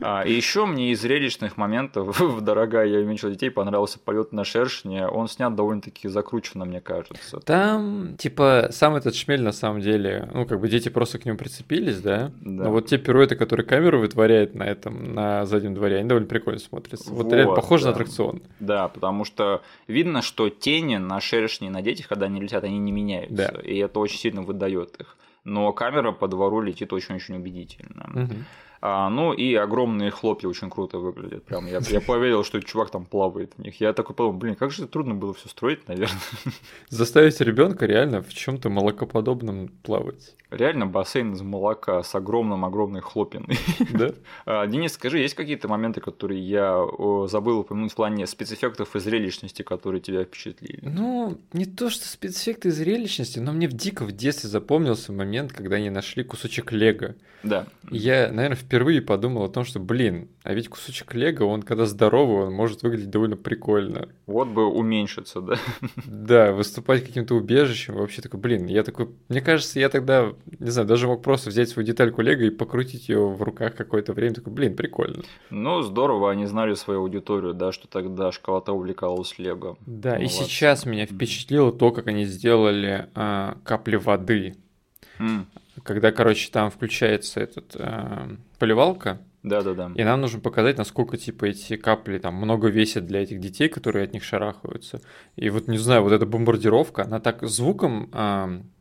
Speaker 1: А, и еще мне из зрелищных моментов в «Дорогая, я уменьшил детей» понравился полет на шершне. Он снят довольно-таки закрученно, мне кажется.
Speaker 2: Там, типа, сам этот шмель на самом деле, ну, как бы дети просто к нему прицепились, да?
Speaker 1: Да.
Speaker 2: Но вот те пируэты, которые камеру вытворяет на этом, на заднем дворе, они довольно прикольно смотрятся. Вот,
Speaker 1: Вот,
Speaker 2: реально похоже на
Speaker 1: да.
Speaker 2: аттракцион.
Speaker 1: Да, потому что видно, что тени на шершне и на детях, когда они летят, они не меняются.
Speaker 2: Да.
Speaker 1: И это очень сильно выдает их. Но камера по двору летит очень-очень убедительно.
Speaker 2: Мгм.
Speaker 1: А, ну и огромные хлопья очень круто выглядят. Прям я, я поверил, что чувак там плавает в них. Я такой подумал, блин, как же трудно было все строить, наверное.
Speaker 2: Заставить ребенка реально в чем-то молокоподобном плавать.
Speaker 1: Реально бассейн из молока с огромным-огромной хлопиной.
Speaker 2: Да?
Speaker 1: А, Денис, скажи, есть какие-то моменты, которые я забыл упомянуть в плане спецэффектов и зрелищности, которые тебя впечатлили?
Speaker 2: Ну, не то что спецэффекты и зрелищности, но мне в дико в детстве запомнился момент, когда они нашли кусочек лего.
Speaker 1: Да.
Speaker 2: Я, наверное, впервые подумал о том, что, блин, а ведь кусочек лего, он когда здоровый, он может выглядеть довольно прикольно.
Speaker 1: Вот бы уменьшиться, да?
Speaker 2: Да, выступать каким-то убежищем, вообще такой, блин, я такой, мне кажется, я тогда, не знаю, даже мог просто взять свою детальку лего и покрутить ее в руках какое-то время, такой, блин, прикольно.
Speaker 1: Ну, здорово, они знали свою аудиторию, да, что тогда школота увлекалась Лего.
Speaker 2: Да, и
Speaker 1: Молодцы.
Speaker 2: сейчас меня впечатлило то, как они сделали а, капли воды.
Speaker 1: М,
Speaker 2: Когда, короче, там включается этот а, поливалка,
Speaker 1: Да-да-да.
Speaker 2: и нам нужно показать, насколько, типа, эти капли там много весят для этих детей, которые от них шарахаются. И вот, не знаю, вот эта бомбардировка, она так звуком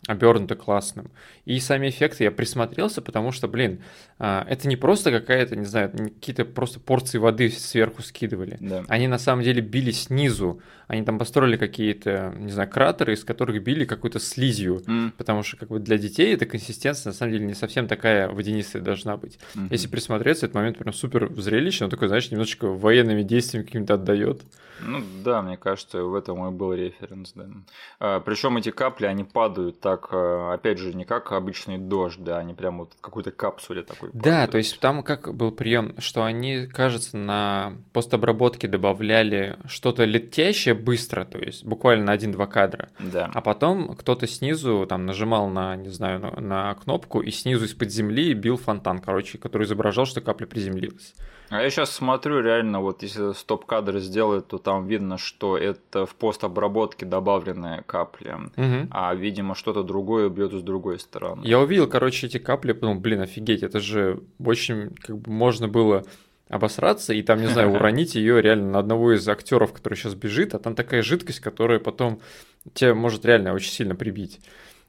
Speaker 2: обернута классным. И сами эффекты я присмотрелся, потому что, блин, а, это не просто какая-то, не знаю, какие-то просто порции воды сверху скидывали.
Speaker 1: Да.
Speaker 2: Они на самом деле били снизу. Они там построили какие-то, не знаю, кратеры, из которых били какой-то слизью.
Speaker 1: М,
Speaker 2: Потому что как бы для детей эта консистенция на самом деле не совсем такая водянистая должна быть.
Speaker 1: мгм.
Speaker 2: Если присмотреться, этот момент прям супер зрелищный, он такой, знаешь, немножечко военными действиями каким-то отдает.
Speaker 1: Ну да, мне кажется, в этом и был референс, да. причем эти капли, они падают так, а, опять же, не как обычный дождь, да, они прям вот в какой-то капсуле такой
Speaker 2: Да,
Speaker 1: падают.
Speaker 2: то есть там как был прием, что они, кажется, на постобработке добавляли что-то летящее быстро, то есть буквально на один-два кадра.
Speaker 1: Да.
Speaker 2: А потом кто-то снизу там нажимал на, не знаю, на, на кнопку, и снизу из-под земли бил фонтан, короче, который изображал, что капля приземлилась.
Speaker 1: А я сейчас смотрю, реально, вот если стоп-кадр сделать, то там видно, что это в постобработке добавленная капля.
Speaker 2: Мгм.
Speaker 1: А, видимо, что-то другое бьет с другой стороны.
Speaker 2: Я увидел, короче, эти капли, подумал, блин, офигеть, это же очень, как бы, можно было обосраться и там, не знаю, уронить ее реально на одного из актеров, который сейчас бежит, а там такая жидкость, которая потом тебя может реально очень сильно прибить.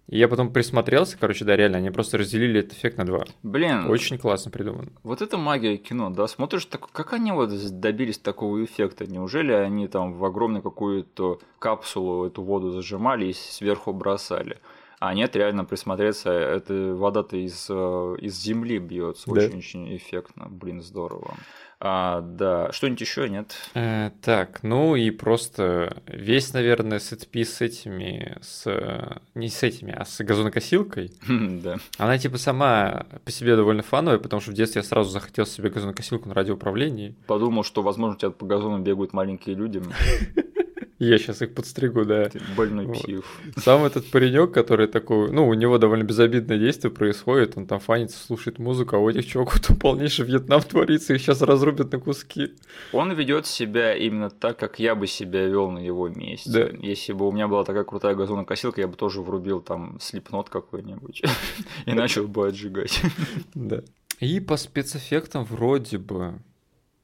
Speaker 2: И я потом присмотрелся, короче, да, реально, они просто разделили этот эффект на два.
Speaker 1: Блин,
Speaker 2: Очень классно придумано.
Speaker 1: вот это магия кино, да? Смотришь, так, как они вот добились такого эффекта? Неужели они там в огромную какую-то капсулу эту воду зажимали и сверху бросали? А нет, реально присмотреться, это вода-то из, э, из земли бьется. Очень-очень да. эффектно. Блин, здорово. А, да, что-нибудь еще нет?
Speaker 2: Э, так, ну и просто весь, наверное, сетпис с этими, с не с этими, а с газонокосилкой.
Speaker 1: Да.
Speaker 2: Она типа сама по себе довольно фановая, потому что в детстве я сразу захотел себе газонокосилку на радиоуправлении.
Speaker 1: Подумал, что, возможно, у тебя по газону бегают маленькие люди.
Speaker 2: Я сейчас их подстригу, да.
Speaker 1: Ты больной псих.
Speaker 2: Сам этот паренек, который такой, ну, у него довольно безобидное действие происходит, он там фанится, слушает музыку, а у этих чуваков там полнейший Вьетнам творится, их сейчас разрубят на куски.
Speaker 1: Он ведет себя именно так, как я бы себя вел на его месте.
Speaker 2: Да.
Speaker 1: Если бы у меня была такая крутая газонокосилка, я бы тоже врубил там слепнот какой-нибудь и начал бы отжигать.
Speaker 2: Да. И по спецэффектам вроде бы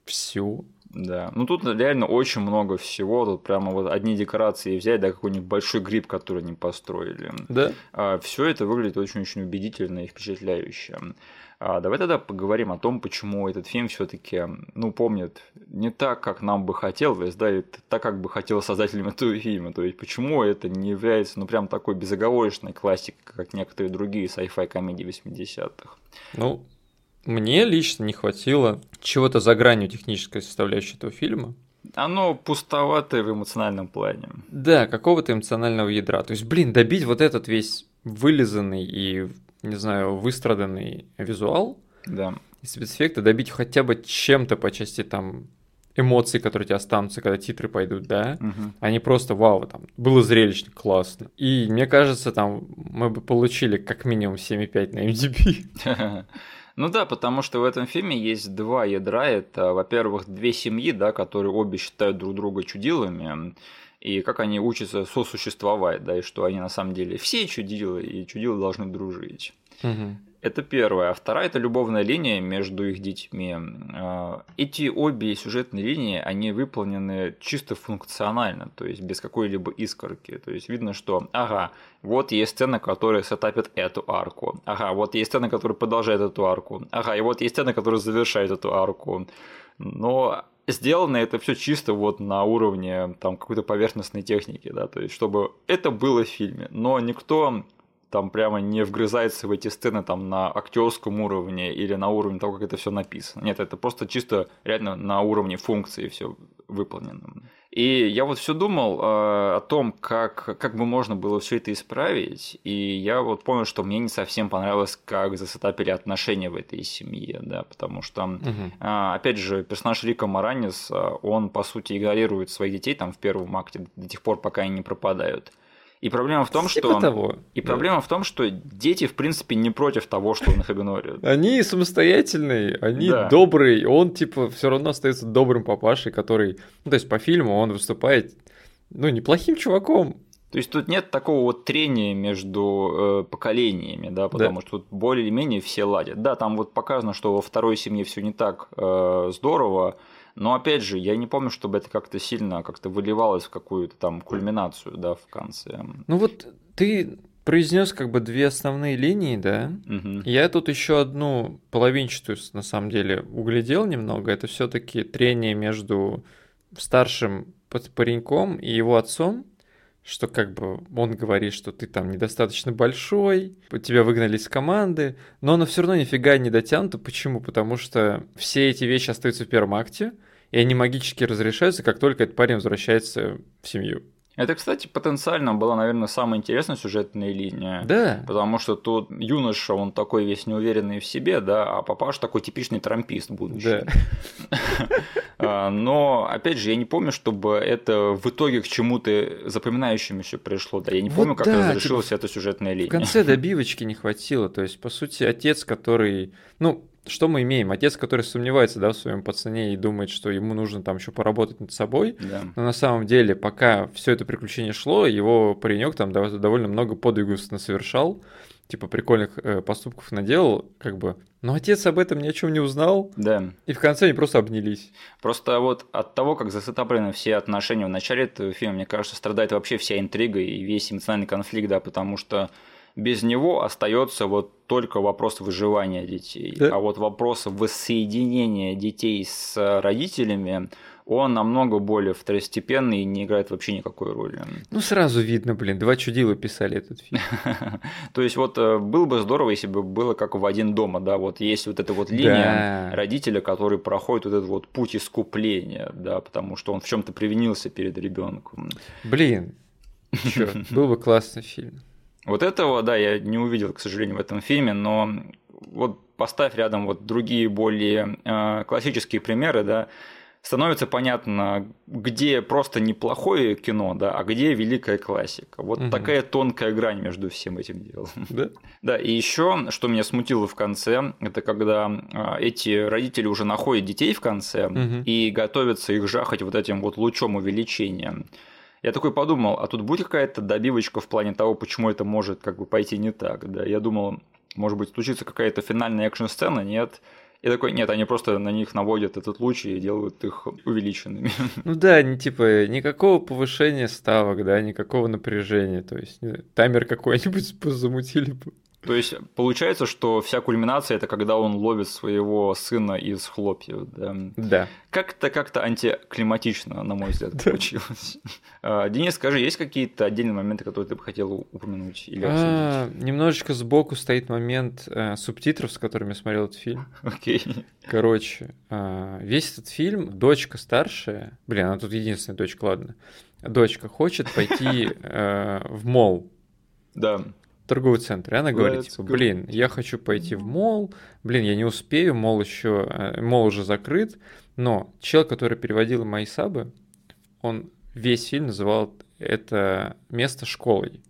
Speaker 2: все.
Speaker 1: Да, ну тут реально очень много всего, тут прямо вот одни декорации взять, да, какой-нибудь большой гриб, который они построили.
Speaker 2: Да.
Speaker 1: А, все это выглядит очень-очень убедительно и впечатляюще. А, давай тогда поговорим о том, почему этот фильм все-таки, ну, помнит не так, как нам бы хотелось, да, и так, как бы хотел создателям этого фильма. То есть, почему это не является, ну, прям такой безоговорочной классикой, как некоторые другие sci-fi комедии 80-х.
Speaker 2: Ну, мне лично не хватило чего-то за гранью технической составляющей этого фильма.
Speaker 1: Оно пустоватое в эмоциональном плане.
Speaker 2: Да, какого-то эмоционального ядра. То есть, блин, добить вот этот весь вылизанный и, не знаю, выстраданный визуал
Speaker 1: да.
Speaker 2: и спецэффекты, добить хотя бы чем-то по части там эмоций, которые у тебя останутся, когда титры пойдут, да,
Speaker 1: угу.
Speaker 2: они просто вау, там, было зрелищно, классно. И мне кажется, там мы бы получили как минимум 7,5 на MDB.
Speaker 1: Ну да, потому что в этом фильме есть два ядра. Это, во-первых, две семьи, да, которые обе считают друг друга чудилами, и как они учатся сосуществовать, да, и что они на самом деле все чудилы, и чудилы должны дружить.
Speaker 2: Угу.
Speaker 1: Это первая. А вторая – это любовная линия между их детьми. А, эти обе сюжетные линии, они выполнены чисто функционально, то есть без какой-либо искорки. То есть видно, что, ага, вот есть сцена, которая сетапит эту арку. Ага, вот есть сцена, которая продолжает эту арку. Ага, и вот есть сцена, которая завершает эту арку. Но сделано это все чисто вот на уровне там какой-то поверхностной техники, да, то есть чтобы это было в фильме, но никто там прямо не вгрызается в эти сцены там на актерском уровне или на уровне того, как это все написано. Нет, это просто чисто реально на уровне функции все выполнено. И я вот все думал э, о том, как, как бы можно было все это исправить, и я вот понял, что мне не совсем понравилось, как засетапили отношения в этой семье, да, потому что,
Speaker 2: угу.
Speaker 1: э, опять же, персонаж Рика Маранис, он, по сути, игнорирует своих детей там в первом акте до тех пор, пока они не пропадают. И проблема в том,
Speaker 2: типа
Speaker 1: что...
Speaker 2: Того.
Speaker 1: И проблема да. в том, что дети, в принципе, не против того, что он их игнорирует.
Speaker 2: Они самостоятельные, они да. добрые, он, типа, все равно остается добрым папашей, который... Ну, то есть, по фильму он выступает, ну, неплохим чуваком.
Speaker 1: То есть тут нет такого вот трения между э, поколениями, да, потому да. что тут более или менее все ладят. Да, там вот показано, что во второй семье все не так э, здорово, но опять же, я не помню, чтобы это как-то сильно как-то выливалось в какую-то там кульминацию, да, в конце.
Speaker 2: Ну вот ты произнес как бы две основные линии, да?
Speaker 1: Угу.
Speaker 2: Я тут еще одну половинчатую, на самом деле, углядел немного. Это все-таки трение между старшим пареньком и его отцом, что как бы он говорит, что ты там недостаточно большой, тебя выгнали из команды, но оно все равно нифига не дотянуто. Почему? Потому что все эти вещи остаются в первом акте, и они магически разрешаются, как только этот парень возвращается в семью.
Speaker 1: Это, кстати, потенциально была, наверное, самая интересная сюжетная линия.
Speaker 2: Да.
Speaker 1: Потому что тут юноша, он такой весь неуверенный в себе, да, а папаш такой типичный трампист будущий. Да. А, но, опять же, я не помню, чтобы это в итоге к чему-то запоминающемуся пришло. Да, я не вот помню, как да, разрешилась типа, эта сюжетная линия.
Speaker 2: В конце добивочки не хватило. То есть, по сути, отец, который... Ну, что мы имеем? Отец, который сомневается да, в своем пацане и думает, что ему нужно там еще поработать над собой.
Speaker 1: Да.
Speaker 2: Но на самом деле, пока все это приключение шло, его паренек там довольно много подвигов совершал, типа прикольных э, поступков наделал, как бы. Но отец об этом ни о чем не узнал.
Speaker 1: Да.
Speaker 2: И в конце они просто обнялись.
Speaker 1: Просто вот от того, как засетаплены все отношения в начале этого фильма, мне кажется, страдает вообще вся интрига и весь эмоциональный конфликт, да, потому что без него остается вот только вопрос выживания детей.
Speaker 2: Да.
Speaker 1: А вот вопрос воссоединения детей с родителями, он намного более второстепенный и не играет вообще никакой роли.
Speaker 2: Ну, сразу видно, блин, два чудила писали этот фильм.
Speaker 1: То есть вот э, было бы здорово, если бы было как в «Один дома», да, вот есть вот эта вот линия родителя, который проходит вот этот вот путь искупления, да, потому что он в чем то привинился перед ребенком.
Speaker 2: Блин, был бы классный фильм.
Speaker 1: Вот этого, да, я не увидел, к сожалению, в этом фильме, но вот поставь рядом вот другие более э, классические примеры, да, становится понятно, где просто неплохое кино, да, а где великая классика. Вот угу. такая тонкая грань между всем этим делом.
Speaker 2: Да?
Speaker 1: Да, и еще, что меня смутило в конце, это когда а, эти родители уже находят детей в конце угу. и готовятся их жахать вот этим вот лучом увеличения. Я такой подумал, а тут будет какая-то добивочка в плане того, почему это может как бы пойти не так, да? Я думал, может быть, случится какая-то финальная экшн-сцена, нет? И такой, нет, они просто на них наводят этот луч и делают их увеличенными.
Speaker 2: Ну да, не, типа никакого повышения ставок, да, никакого напряжения. То есть таймер какой-нибудь замутили бы.
Speaker 1: То есть получается, что вся кульминация это когда он ловит своего сына из хлопьев. Да.
Speaker 2: да.
Speaker 1: Как-то как-то антиклиматично, на мой взгляд, получилось. А, Денис, скажи, есть какие-то отдельные моменты, которые ты бы хотел упомянуть или
Speaker 2: а, обсудить? Немножечко сбоку стоит момент э, субтитров, с которыми я смотрел этот фильм.
Speaker 1: Окей.
Speaker 2: Короче, э, весь этот фильм, дочка старшая, блин, она тут единственная дочка, ладно, дочка хочет пойти э, в мол.
Speaker 1: Да
Speaker 2: торговый центр. И она говорит, типа, блин, я хочу пойти в мол, блин, я не успею, мол еще, э, мол уже закрыт, но чел, который переводил мои сабы, он весь фильм называл это место школой.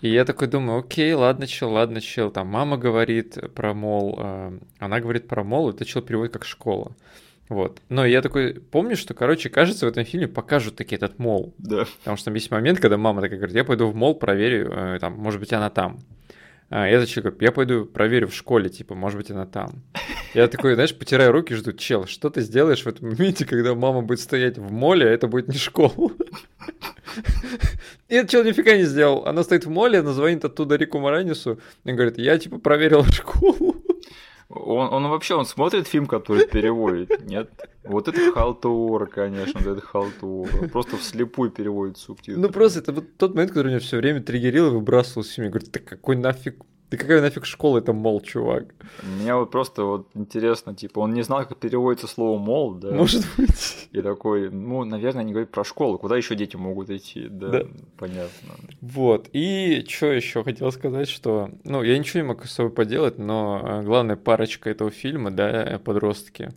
Speaker 2: И я такой думаю, окей, ладно, чел, ладно, чел. Там мама говорит про мол, э, она говорит про мол, это чел переводит как школа. Вот. Но я такой помню, что, короче, кажется, в этом фильме покажут таки этот мол.
Speaker 1: Да.
Speaker 2: Потому что там есть момент, когда мама такая говорит, я пойду в мол, проверю, э, там, может быть, она там. А я человек говорит, я пойду проверю в школе, типа, может быть, она там. Я такой, знаешь, потираю руки, жду, чел, что ты сделаешь в этом моменте, когда мама будет стоять в моле, а это будет не школа. И этот чел нифига не сделал. Она стоит в моле, она звонит оттуда Рику Маранису и говорит, я, типа, проверил школу.
Speaker 1: Он, он вообще, он смотрит фильм, который переводит, нет? Вот это халтура, конечно, вот это халтура. Просто вслепую переводит субтитры.
Speaker 2: Ну просто это вот тот момент, который меня все время триггерил и выбрасывал с фильма. Говорит, да какой нафиг да какая нафиг школа это мол, чувак?
Speaker 1: Мне вот просто вот интересно, типа, он не знал, как переводится слово мол, да?
Speaker 2: Может быть.
Speaker 1: И такой, ну, наверное, они говорят про школу, куда еще дети могут идти, да, да. понятно.
Speaker 2: Вот, и что еще хотел сказать, что, ну, я ничего не могу с собой поделать, но э, главная парочка этого фильма, да, подростки,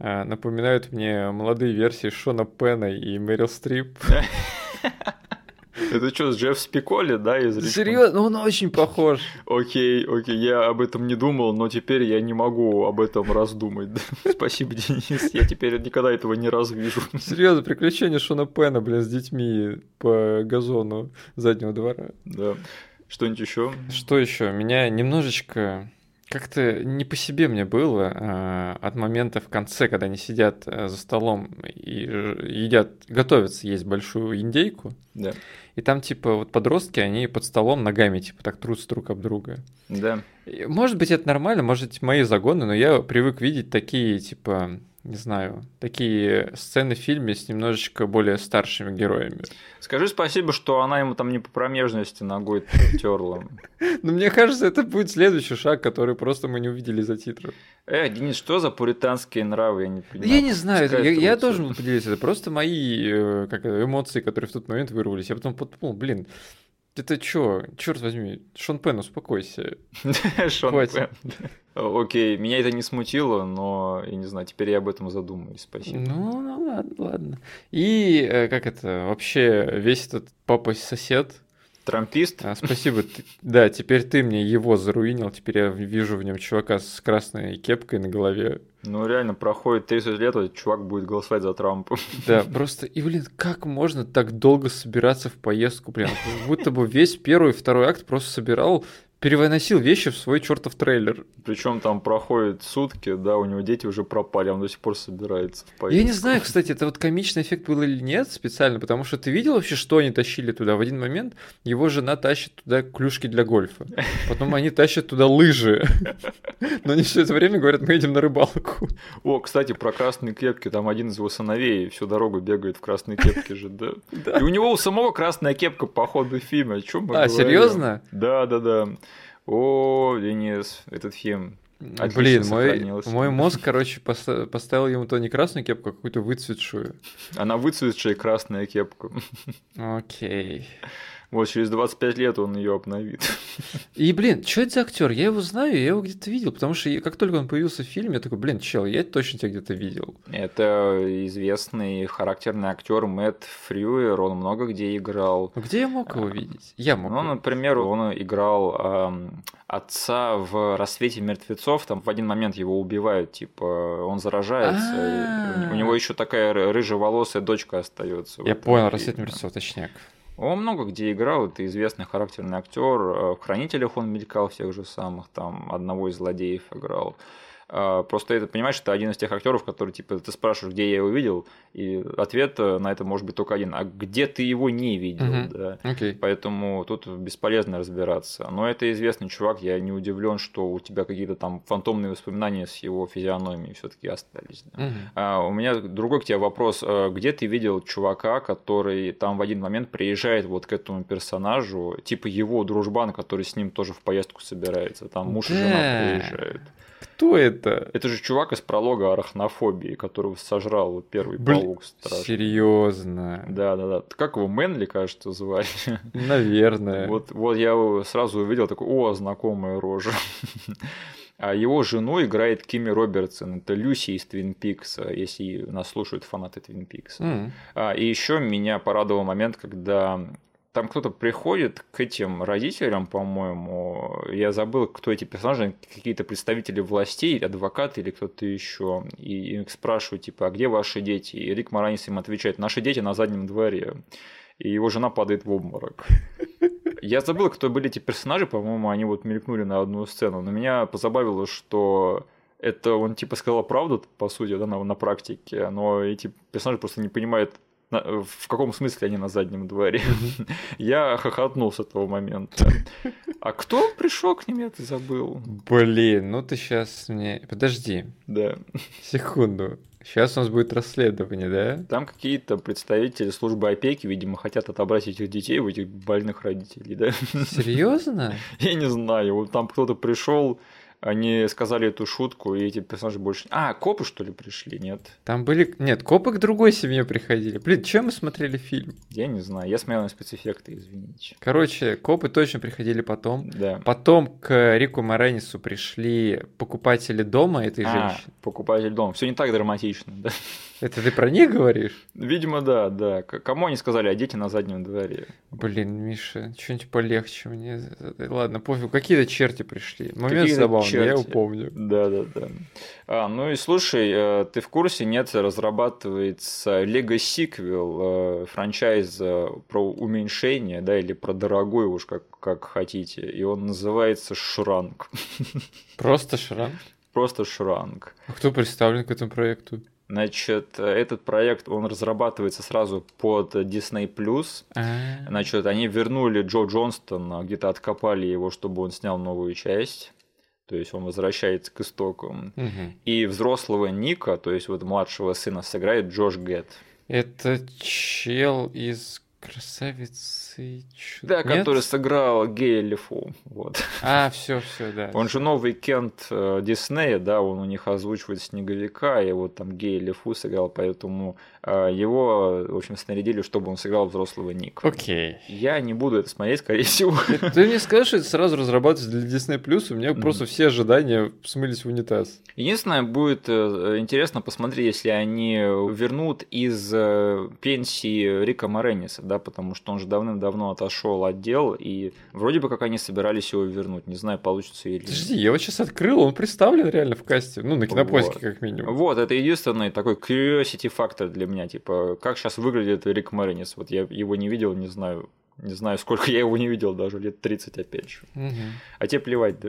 Speaker 2: э, напоминают мне молодые версии Шона Пена и Мэрил Стрип.
Speaker 1: Это что, Джефф Спиколи, да, из
Speaker 2: Ричмонда? Серьезно? Ну, он очень похож.
Speaker 1: Окей, окей, я об этом не думал, но теперь я не могу об этом раздумать. Спасибо, Денис, я теперь никогда этого не развижу.
Speaker 2: Серьезно, приключения Шона Пена, блин, с детьми по газону заднего двора.
Speaker 1: Да. Что-нибудь еще?
Speaker 2: Что еще? Меня немножечко как-то не по себе мне было э, от момента в конце, когда они сидят э, за столом и едят, готовятся есть большую индейку.
Speaker 1: Да.
Speaker 2: И там, типа, вот подростки, они под столом ногами, типа, так трутся друг об друга.
Speaker 1: Да.
Speaker 2: Может быть, это нормально, может мои загоны, но я привык видеть такие, типа, не знаю, такие сцены в фильме с немножечко более старшими героями.
Speaker 1: Скажи спасибо, что она ему там не по промежности ногой терла.
Speaker 2: Ну, мне кажется, это будет следующий шаг, который просто мы не увидели за титров.
Speaker 1: Эх, Денис, что за пуританские нравы, я не понимаю.
Speaker 2: Я не знаю, я, должен был поделиться. Это просто мои э, эмоции, которые в тот момент вырвались. Я потом подумал, блин, это чё? Черт возьми, Шон Пен, успокойся.
Speaker 1: Шон Пен. Окей, меня это не смутило, но, я не знаю, теперь я об этом задумаюсь, спасибо.
Speaker 2: Ну, ну ладно, ладно. И э, как это, вообще весь этот папа-сосед,
Speaker 1: Трампист?
Speaker 2: А, спасибо. Да, теперь ты мне его заруинил. Теперь я вижу в нем чувака с красной кепкой на голове.
Speaker 1: Ну, реально, проходит 30 лет, этот чувак будет голосовать за Трампа.
Speaker 2: Да, просто, и, блин, как можно так долго собираться в поездку, блин? Как будто бы весь первый и второй акт просто собирал перевыносил вещи в свой чертов трейлер.
Speaker 1: Причем там проходят сутки, да, у него дети уже пропали, он до сих пор собирается в поездку.
Speaker 2: Я не знаю, кстати, это вот комичный эффект был или нет специально, потому что ты видел вообще, что они тащили туда? В один момент его жена тащит туда клюшки для гольфа, потом они тащат туда лыжи, но они все это время говорят, мы идем на рыбалку.
Speaker 1: О, кстати, про красные кепки, там один из его сыновей всю дорогу бегает в красной кепке же, да. И у него у самого красная кепка по ходу фильма, о чем мы
Speaker 2: А, серьезно?
Speaker 1: Да, да, да. О, Денис, этот фильм
Speaker 2: Блин, мой, мой мозг, короче, поставил ему то не красную кепку, а какую-то выцветшую.
Speaker 1: Она выцветшая красная кепка.
Speaker 2: Окей.
Speaker 1: Вот через 25 лет он ее обновит.
Speaker 2: И, блин, что это за актер? Я его знаю, я его где-то видел, потому что как только он появился в фильме, я такой, блин, чел, я точно тебя где-то видел.
Speaker 1: Это известный характерный актер Мэтт Фрюер, он много где играл.
Speaker 2: Ну, где я мог его видеть? Я мог.
Speaker 1: Ну, например, он играл эм, отца в «Рассвете мертвецов», там в один момент его убивают, типа, он заражается, у него еще такая рыжеволосая дочка остается.
Speaker 2: Я понял, «Рассвет мертвецов», точняк.
Speaker 1: Он много где играл, это известный характерный актер. Э, в Хранителях он мелькал всех же самых, там одного из злодеев играл. А, просто это, понимаешь, это один из тех актеров, который, типа, ты спрашиваешь, где я его видел, и ответ э, на это может быть только один. А где ты его не видел? Uh-huh. Да?
Speaker 2: Okay.
Speaker 1: Поэтому тут бесполезно разбираться. Но это известный чувак, я не удивлен, что у тебя какие-то там фантомные воспоминания с его физиономией все-таки остались. Да? Uh-huh. А, у меня другой к тебе вопрос. Э, где ты видел чувака, который там в один момент приезжает вот к этому персонажу, типа его дружбан, который с ним тоже в поездку собирается? Там муж да. и жена приезжают.
Speaker 2: Кто это?
Speaker 1: Это же чувак из пролога арахнофобии, которого сожрал первый Блин, паук страшный.
Speaker 2: Серьезно.
Speaker 1: Да, да, да. Как его Мэнли, кажется, звали?
Speaker 2: Наверное.
Speaker 1: Вот, вот я сразу увидел такой, о, знакомая рожа. А его жену играет Кими Робертсон. Это Люси из Твин Пикса, если нас слушают фанаты Твин Пикса. Mm. А, и еще меня порадовал момент, когда там кто-то приходит к этим родителям, по-моему, я забыл, кто эти персонажи, какие-то представители властей, адвокаты или кто-то еще, и их спрашивают, типа, а где ваши дети? И Рик Маранис им отвечает, наши дети на заднем дворе. И его жена падает в обморок. Я забыл, кто были эти персонажи, по-моему, они вот мелькнули на одну сцену, но меня позабавило, что это он типа сказал правду, по сути, да, на, на практике, но эти персонажи просто не понимают в каком смысле они на заднем дворе. Я хохотнул с этого момента. А кто пришел к ним, я ты забыл.
Speaker 2: Блин, ну ты сейчас мне... Подожди.
Speaker 1: Да.
Speaker 2: Секунду. Сейчас у нас будет расследование, да?
Speaker 1: Там какие-то представители службы опеки, видимо, хотят отобрать этих детей у этих больных родителей, да?
Speaker 2: Серьезно?
Speaker 1: Я не знаю. Вот там кто-то пришел, они сказали эту шутку, и эти персонажи больше... А, копы, что ли, пришли, нет?
Speaker 2: Там были... Нет, копы к другой семье приходили. Блин, чем мы смотрели фильм?
Speaker 1: Я не знаю, я смотрел на спецэффекты, извините.
Speaker 2: Короче, копы точно приходили потом.
Speaker 1: Да.
Speaker 2: Потом к Рику Моренису пришли покупатели дома этой а, женщины.
Speaker 1: покупатель дома. Все не так драматично, да?
Speaker 2: Это ты про них говоришь?
Speaker 1: Видимо, да, да. Кому они сказали, а дети на заднем дворе?
Speaker 2: Блин, Миша, что-нибудь полегче мне. Ладно, пофиг, какие-то черти пришли. Момент забавный, черти. я его помню.
Speaker 1: Да, да, да. А, ну и слушай, э, ты в курсе, нет, разрабатывается Лего сиквел, э, франчайз про уменьшение, да, или про дорогой уж, как, как хотите. И он называется Шранк.
Speaker 2: Просто Шранк?
Speaker 1: Просто Шранк.
Speaker 2: А кто представлен к этому проекту?
Speaker 1: Значит, этот проект, он разрабатывается сразу под Disney+.
Speaker 2: А.
Speaker 1: Значит, они вернули Джо Джонстона, где-то откопали его, чтобы он снял новую часть. То есть он возвращается к истокам.
Speaker 2: Угу.
Speaker 1: И взрослого Ника, то есть вот младшего сына, сыграет Джош Гетт.
Speaker 2: Это чел из Красавицы
Speaker 1: Да, Нет? который сыграл Гея Лефу. Вот.
Speaker 2: А, все, все, да.
Speaker 1: Он же новый Кент э, Диснея, да, он у них озвучивает Снеговика, и вот там Гея Лефу сыграл, поэтому э, его, в общем, снарядили, чтобы он сыграл взрослого Ника.
Speaker 2: Окей.
Speaker 1: Я не буду это смотреть, скорее всего.
Speaker 2: Ты мне скажешь, что это сразу разрабатывается для Disney Plus, у меня просто все ожидания смылись в унитаз.
Speaker 1: Единственное, будет э, интересно посмотреть, если они вернут из пенсии Рика Морениса, да, потому что он же давным-давно отошел от дел, и вроде бы как они собирались его вернуть. Не знаю, получится или нет.
Speaker 2: Подожди, я вот сейчас открыл, он представлен реально в касте, ну, на кинопоиске вот. как минимум.
Speaker 1: Вот, это единственный такой curiosity фактор для меня, типа, как сейчас выглядит Рик Моренис, вот я его не видел, не знаю, Не знаю, сколько я его не видел, даже лет 30 опять же.
Speaker 2: Угу.
Speaker 1: А тебе плевать, да?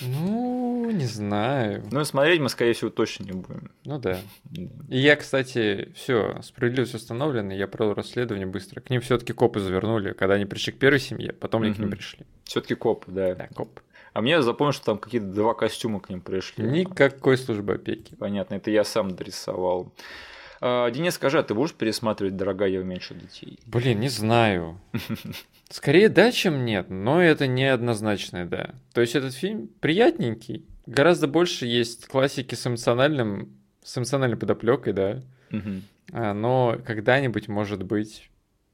Speaker 2: Ну, не знаю.
Speaker 1: Ну, смотреть мы, скорее всего, точно не будем.
Speaker 2: Ну да. И я, кстати, все, справедливость установлена, я провел расследование быстро. К ним все-таки копы завернули, когда они пришли к первой семье, потом они к ним пришли.
Speaker 1: Все-таки копы, да.
Speaker 2: Да, коп.
Speaker 1: А мне запомнил, что там какие-то два костюма к ним пришли.
Speaker 2: Никакой службы опеки.
Speaker 1: Понятно, это я сам дорисовал. А, Денис, скажи, а ты будешь пересматривать «Дорогая, я уменьшу детей»?
Speaker 2: Блин, не знаю. Скорее да, чем нет, но это неоднозначное да. То есть этот фильм приятненький, гораздо больше есть классики с эмоциональным, с эмоциональной подоплекой, да. А, но когда-нибудь может быть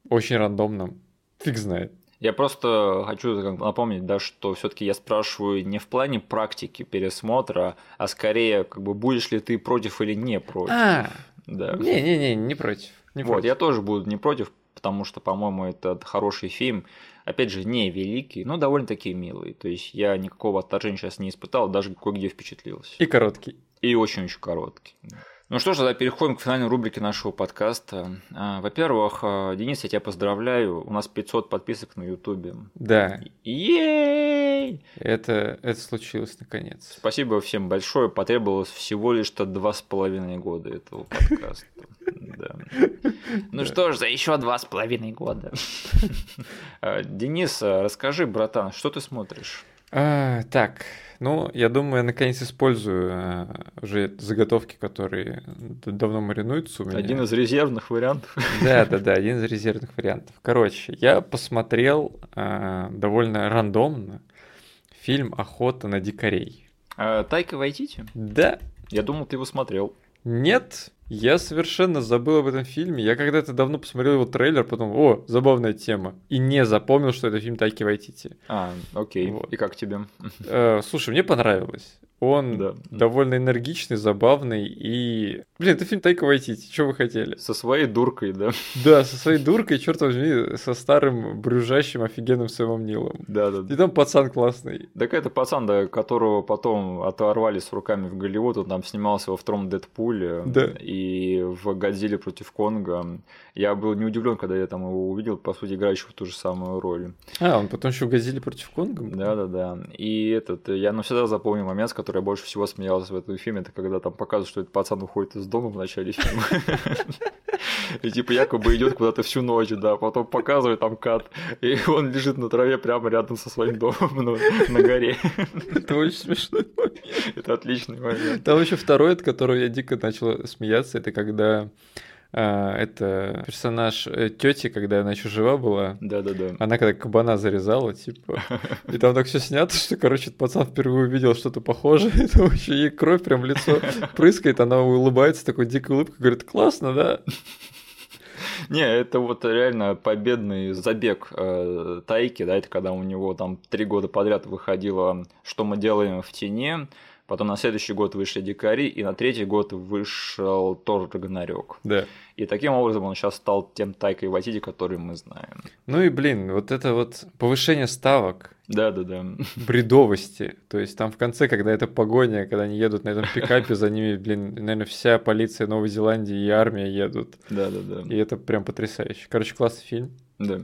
Speaker 2: очень рандомным. Фиг знает.
Speaker 1: Я просто хочу напомнить, да, что все-таки я спрашиваю не в плане практики пересмотра, а скорее, как бы, будешь ли ты против или не против.
Speaker 2: А,
Speaker 1: Да.
Speaker 2: не-не-не, не против. Не
Speaker 1: вот,
Speaker 2: против.
Speaker 1: я тоже буду не против, потому что, по-моему, это хороший фильм. Опять же, не великий, но довольно-таки милый. То есть я никакого отторжения сейчас не испытал, даже кое-где впечатлился.
Speaker 2: И короткий.
Speaker 1: И очень-очень короткий. Ну что ж, тогда переходим к финальной рубрике нашего подкаста. А, Во-первых, а, Денис, я тебя поздравляю. У нас 500 подписок на Ютубе.
Speaker 2: Да,
Speaker 1: Ей!
Speaker 2: это, это случилось наконец.
Speaker 1: Спасибо всем большое. Потребовалось всего лишь-то два с половиной года этого подкаста. Да. Ну что ж, за еще два с половиной года. А, Денис, расскажи, братан, что ты смотришь?
Speaker 2: А, так, ну, я думаю, я наконец использую а, уже заготовки, которые давно маринуются у меня.
Speaker 1: Один из резервных вариантов.
Speaker 2: Да, да, да, один из резервных вариантов. Короче, я посмотрел а, довольно рандомно фильм «Охота на дикарей».
Speaker 1: А, Тайка Вайтити?
Speaker 2: Да,
Speaker 1: Я думал, ты его смотрел.
Speaker 2: нет, я совершенно забыл об этом фильме. Я когда-то давно посмотрел его трейлер, потом, о, забавная тема. И не запомнил, что это фильм Тайки Вайтити.
Speaker 1: А, окей.
Speaker 2: Вот.
Speaker 1: И как тебе?
Speaker 2: Э, слушай, мне понравилось. Он
Speaker 1: Да.
Speaker 2: довольно энергичный, забавный и... Блин, это фильм Тайка Вайтити, что вы хотели?
Speaker 1: Со своей дуркой, да?
Speaker 2: Да, со своей дуркой, черт возьми, со старым брюжащим офигенным Сэмом Нилом.
Speaker 1: Да, да.
Speaker 2: И там пацан классный.
Speaker 1: Так это пацан, да, которого потом оторвали с руками в Голливуд, он там снимался во втором Дэдпуле
Speaker 2: Да.
Speaker 1: и в Годзилле против Конга. Я был не удивлен, когда я там его увидел, по сути, играющего ту же самую роль.
Speaker 2: А, он потом еще в «Газели против Конга».
Speaker 1: Да, да, да. И этот, я навсегда запомнил момент, с которым я больше всего смеялся в этом фильме, это когда там показывают, что этот пацан уходит из дома в начале фильма. И типа якобы идет куда-то всю ночь, да, потом показывает там кат, и он лежит на траве прямо рядом со своим домом на, на горе.
Speaker 2: Это очень смешно.
Speaker 1: Это отличный момент.
Speaker 2: Там еще второй, от которого я дико начал смеяться, это когда а, это персонаж тети, когда она еще жива была,
Speaker 1: Да-да-да.
Speaker 2: она когда кабана зарезала, типа, и там так все снято, что, короче, пацан впервые увидел что-то похожее, там еще ей кровь прям в лицо прыскает, она улыбается такой дикой улыбкой, говорит, классно, да?
Speaker 1: Не, это вот реально победный забег э, Тайки, да, это когда у него там три года подряд выходило «Что мы делаем в тени», потом на следующий год вышли «Дикари», и на третий год вышел Тор Рагнарёк.
Speaker 2: Да.
Speaker 1: И таким образом он сейчас стал тем Тайкой Вайтити, который мы знаем.
Speaker 2: Ну и, блин, вот это вот повышение ставок,
Speaker 1: Да-да-да.
Speaker 2: бредовости. То есть там в конце, когда это погоня, когда они едут на этом пикапе, за ними, блин, наверное, вся полиция Новой Зеландии и армия едут.
Speaker 1: Да-да-да.
Speaker 2: И это прям потрясающе. Короче, классный фильм.
Speaker 1: Да.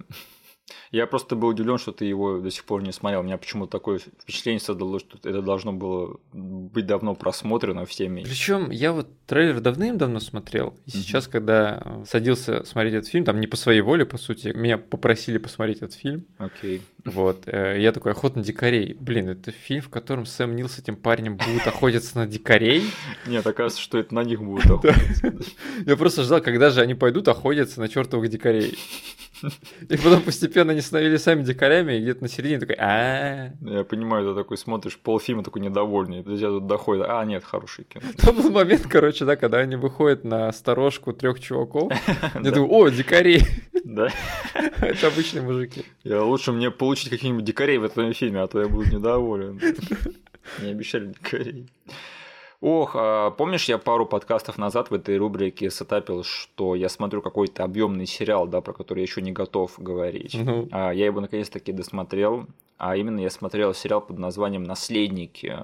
Speaker 1: Я просто был удивлен, что ты его до сих пор не смотрел. У меня почему-то такое впечатление создалось, что это должно было быть давно просмотрено всеми.
Speaker 2: Причем я вот трейлер давным-давно смотрел. И сейчас, когда садился смотреть этот фильм, там не по своей воле, по сути, меня попросили посмотреть этот фильм.
Speaker 1: Окей.
Speaker 2: Вот. э, Я такой, охота на дикарей. Блин, это фильм, в котором Сэм Нил с этим парнем будут охотиться на дикарей.
Speaker 1: Нет, оказывается, что это на них будет охотиться.
Speaker 2: Я просто ждал, когда же они пойдут охотиться на чертовых дикарей. И потом постепенно они становились сами дикарями, и где-то на середине такой, а
Speaker 1: Я понимаю, ты такой смотришь полфильма такой недовольный, до тебя тут доходит, а нет, хороший кино.
Speaker 2: Там был момент, короче, да, когда они выходят на сторожку трех чуваков. Я думаю, о, дикари!
Speaker 1: Да.
Speaker 2: Это обычные мужики.
Speaker 1: Я лучше мне получить каких-нибудь дикарей в этом фильме, а то я буду недоволен. Не обещали дикарей. Ох, а помнишь, я пару подкастов назад в этой рубрике сетапил, что я смотрю какой-то объемный сериал, да, про который я еще не готов говорить.
Speaker 2: Ну,
Speaker 1: А, Я его наконец-таки досмотрел, а именно я смотрел сериал под названием «Наследники»,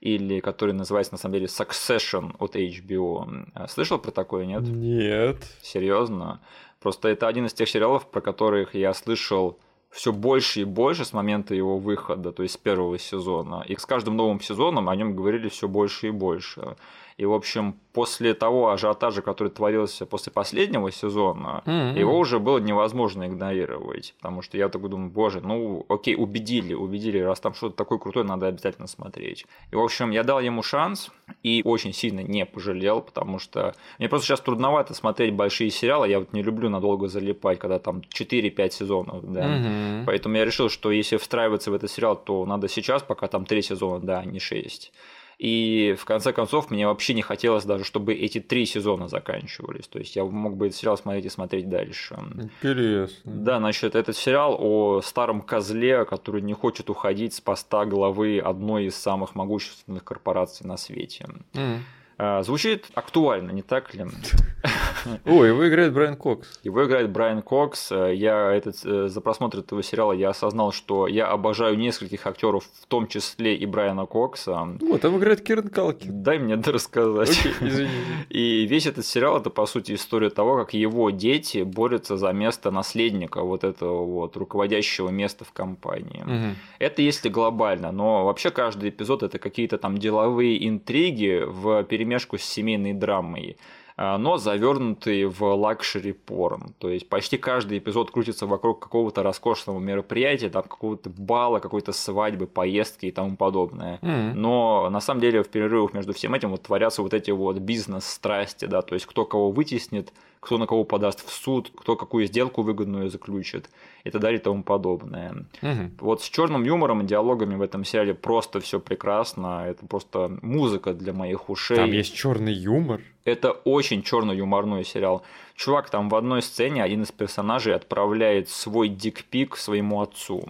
Speaker 1: или который называется на самом деле Succession от HBO. А, Слышал про такое, нет?
Speaker 2: нет.
Speaker 1: Серьезно? Просто это один из тех сериалов, про которых я слышал все больше и больше с момента его выхода, то есть с первого сезона. И с каждым новым сезоном о нем говорили все больше и больше. И, в общем, после того ажиотажа, который творился после последнего сезона, mm-hmm. его уже было невозможно игнорировать. Потому что я такой думаю, боже, ну окей, убедили, убедили, раз там что-то такое крутое, надо обязательно смотреть. И, в общем, я дал ему шанс и очень сильно не пожалел, потому что мне просто сейчас трудновато смотреть большие сериалы, я вот не люблю надолго залипать, когда там 4-5 сезонов, да. Mm-hmm. Поэтому я решил, что если встраиваться в этот сериал, то надо сейчас, пока там 3 сезона, да, а не 6. И в конце концов мне вообще не хотелось даже, чтобы эти три сезона заканчивались. То есть я мог бы этот сериал смотреть и смотреть дальше.
Speaker 2: Интересно.
Speaker 1: Да, значит, этот сериал о старом козле, который не хочет уходить с поста главы одной из самых могущественных корпораций на свете. Mm. Звучит актуально, не так ли?
Speaker 2: О, его играет Брайан Кокс.
Speaker 1: Его играет Брайан Кокс. Я этот, э, за просмотр этого сериала я осознал, что я обожаю нескольких актеров, в том числе и Брайана Кокса.
Speaker 2: Вот, там играет Киран Калкин.
Speaker 1: Дай мне это рассказать. Okay, и весь этот сериал это по сути история того, как его дети борются за место наследника вот этого вот руководящего места в компании. Угу. Это если глобально, но вообще каждый эпизод это какие-то там деловые интриги в перемешку с семейной драмой но завернутый в luxury porn. То есть почти каждый эпизод крутится вокруг какого-то роскошного мероприятия, там какого-то бала, какой-то свадьбы, поездки и тому подобное. Mm-hmm. Но на самом деле в перерывах между всем этим вот творятся вот эти вот бизнес-страсти, да, то есть кто кого вытеснит, кто на кого подаст в суд, кто какую сделку выгодную заключит и так далее и тому подобное. Угу. Вот с черным юмором и диалогами в этом сериале просто все прекрасно. Это просто музыка для моих ушей.
Speaker 2: Там есть черный юмор.
Speaker 1: Это очень черно-юморной сериал. Чувак там в одной сцене один из персонажей отправляет свой дикпик своему отцу.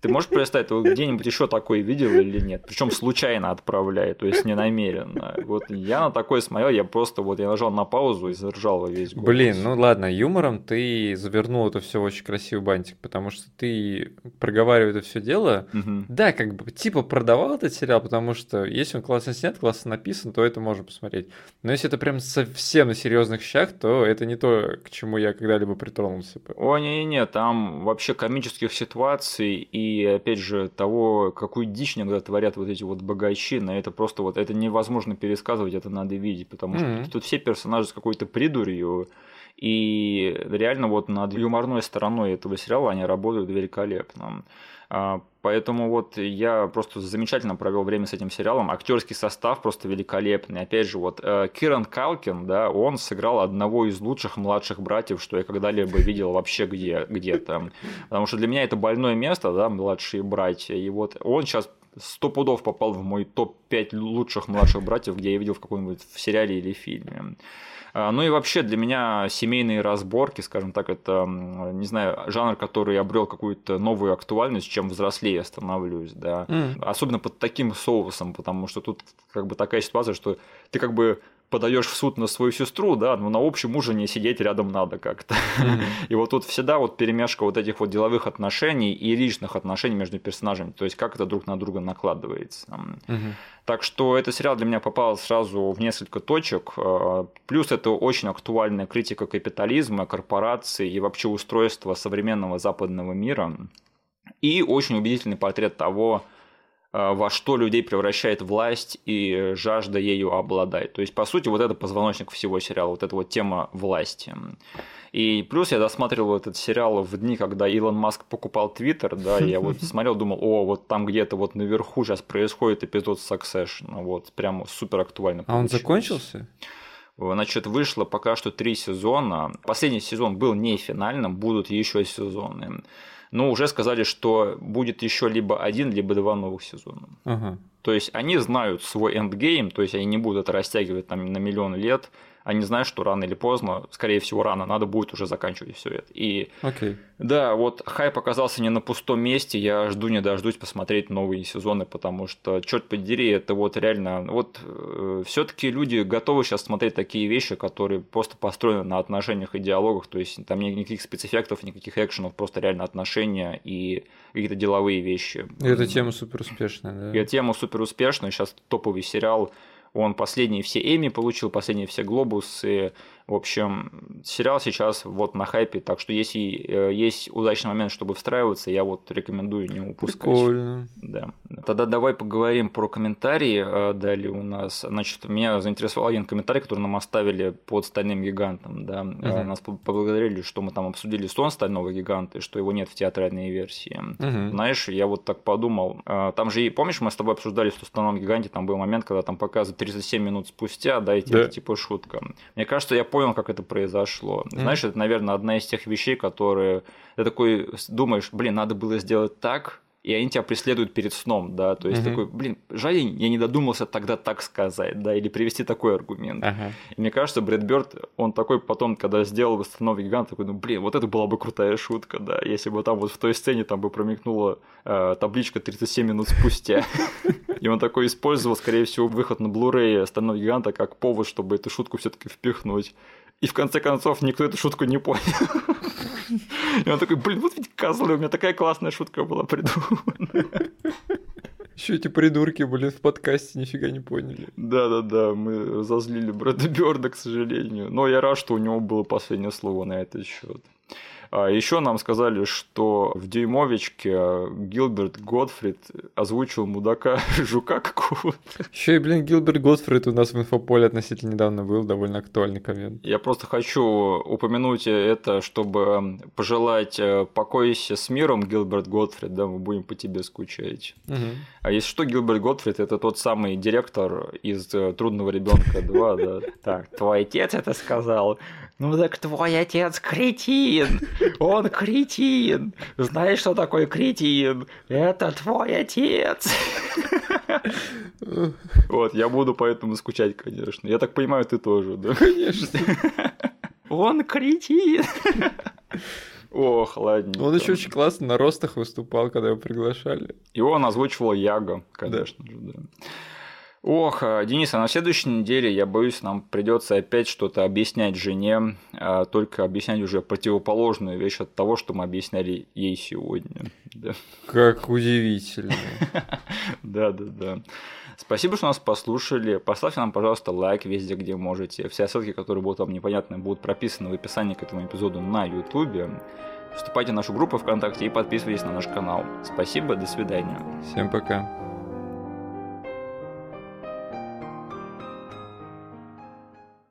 Speaker 1: Ты можешь представить, ты где-нибудь еще такое видел или нет? Причем случайно отправляет, то есть не намеренно. Вот я на такое смотрел, я просто вот я нажал на паузу и заржал весь голос.
Speaker 2: Блин, ну ладно, юмором ты завернул это все очень красивый бантик, потому что ты проговаривая это все дело, угу. да, как бы типа продавал этот сериал, потому что если он классно снят, классно написан, то это можно посмотреть. Но если это прям совсем на серьезных щах, то это не то, к чему я когда-либо притронулся бы.
Speaker 1: О, не-не-не, там вообще комических ситуаций и и опять же того, какую дичь иногда творят вот эти вот богачи, на это просто вот это невозможно пересказывать, это надо видеть, потому что mm-hmm. тут все персонажи с какой-то придурью, и реально вот над юморной стороной этого сериала они работают великолепно. А, поэтому вот я просто замечательно провел время с этим сериалом. Актерский состав просто великолепный. Опять же, вот э, Киран Калкин, да, он сыграл одного из лучших младших братьев, что я когда-либо видел вообще где, где-то. Потому что для меня это больное место, да, младшие братья. И вот он сейчас сто пудов попал в мой топ-5 лучших младших братьев, где я видел в каком-нибудь сериале или фильме. А, ну и вообще для меня семейные разборки, скажем так, это, не знаю, жанр, который обрел какую-то новую актуальность, чем взрослее становлюсь, да. Mm. Особенно под таким соусом, потому что тут как бы такая ситуация, что ты как бы подаешь в суд на свою сестру, да, но на общем ужине сидеть рядом надо как-то. Mm-hmm. И вот тут всегда вот перемешка вот этих вот деловых отношений и личных отношений между персонажами, то есть как это друг на друга накладывается. Mm-hmm. Так что этот сериал для меня попал сразу в несколько точек. Э, плюс это очень актуальная критика капитализма, корпораций и вообще устройства современного западного мира. И очень убедительный портрет того, во что людей превращает власть и жажда ею обладать. То есть, по сути, вот это позвоночник всего сериала, вот эта вот тема власти. И плюс я досматривал этот сериал в дни, когда Илон Маск покупал Твиттер, да, я вот смотрел, думал, о, вот там где-то вот наверху сейчас происходит эпизод Succession, вот прям супер актуально.
Speaker 2: А он закончился?
Speaker 1: Значит, вышло пока что три сезона. Последний сезон был не финальным, будут еще сезоны но уже сказали, что будет еще либо один, либо два новых сезона. Ага. То есть они знают свой эндгейм, то есть они не будут это растягивать там на миллион лет, они знают, что рано или поздно, скорее всего, рано, надо будет уже заканчивать все это. И
Speaker 2: okay.
Speaker 1: да, вот хайп оказался не на пустом месте. Я жду не дождусь посмотреть новые сезоны, потому что, черт подери, это вот реально. Вот э, все-таки люди готовы сейчас смотреть такие вещи, которые просто построены на отношениях и диалогах. То есть там никаких спецэффектов, никаких экшенов, просто реально отношения и какие-то деловые вещи.
Speaker 2: И эта тема супер успешная, да?
Speaker 1: И эта тема супер успешная. Сейчас топовый сериал он последние все Эми получил, последние все Глобусы. В общем, сериал сейчас вот на хайпе, так что если э, есть удачный момент, чтобы встраиваться, я вот рекомендую не упускать.
Speaker 2: Прикольно.
Speaker 1: Да. Тогда давай поговорим про комментарии. Э, далее у нас, значит, меня заинтересовал один комментарий, который нам оставили под «Стальным гигантом». Да. Угу. Нас поблагодарили, что мы там обсудили сон «Стального гиганта», и что его нет в театральной версии. Угу. Знаешь, я вот так подумал. Там же, помнишь, мы с тобой обсуждали, что в «Стальном гиганте» там был момент, когда там показывают 37 минут спустя, да, и типа, да. типа шутка. Мне кажется, я понял, понял, как это произошло. Mm-hmm. Знаешь, это, наверное, одна из тех вещей, которые ты такой думаешь, блин, надо было сделать так, и они тебя преследуют перед сном, да, то есть mm-hmm. такой, блин, жаль, я не додумался тогда так сказать, да, или привести такой аргумент. Uh-huh. И мне кажется, Брэд Бёрд, он такой потом, когда сделал «Восстанови гигант», такой, ну, блин, вот это была бы крутая шутка, да, если бы там вот в той сцене там бы промелькнула э, табличка 37 минут спустя. И он такой использовал, скорее всего, выход на Blu-ray «Стального гиганта» как повод, чтобы эту шутку все таки впихнуть. И в конце концов никто эту шутку не понял. И он такой, блин, вот ведь козлы, у меня такая классная шутка была придумана.
Speaker 2: Еще эти придурки, блин, в подкасте нифига не поняли.
Speaker 1: Да-да-да, мы разозлили Брэда Бёрда, к сожалению. Но я рад, что у него было последнее слово на этот счет. А еще нам сказали, что в «Дюймовичке» Гилберт Готфрид озвучил мудака жука какого-то.
Speaker 2: Еще и, блин, Гилберт Готфрид у нас в инфополе относительно недавно был, довольно актуальный коммент.
Speaker 1: Я просто хочу упомянуть это, чтобы пожелать э, покойся с миром, Гилберт Готфрид, да, мы будем по тебе скучать. Угу. А если что, Гилберт Готфрид это тот самый директор из э, «Трудного ребенка 2», да. Так, твой отец это сказал. Ну так твой отец кретин. Он кретин. Знаешь, что такое кретин? Это твой отец. Вот, я буду поэтому скучать, конечно. Я так понимаю, ты тоже, да?
Speaker 2: Конечно.
Speaker 1: Он кретин. Ох, ладно.
Speaker 2: Он еще очень классно на ростах выступал, когда его приглашали.
Speaker 1: Его он озвучивал Яго, конечно же, да. Ох, э, Денис, а на следующей неделе, я боюсь, нам придется опять что-то объяснять жене, а только объяснять уже противоположную вещь от того, что мы объясняли ей сегодня. Да.
Speaker 2: Как удивительно.
Speaker 1: Да, да, да. Спасибо, что нас послушали. Поставьте нам, пожалуйста, лайк везде, где можете. Все ссылки, которые будут вам непонятны, будут прописаны в описании к этому эпизоду на YouTube. Вступайте в нашу группу ВКонтакте и подписывайтесь на наш канал. Спасибо, до свидания.
Speaker 2: Всем пока.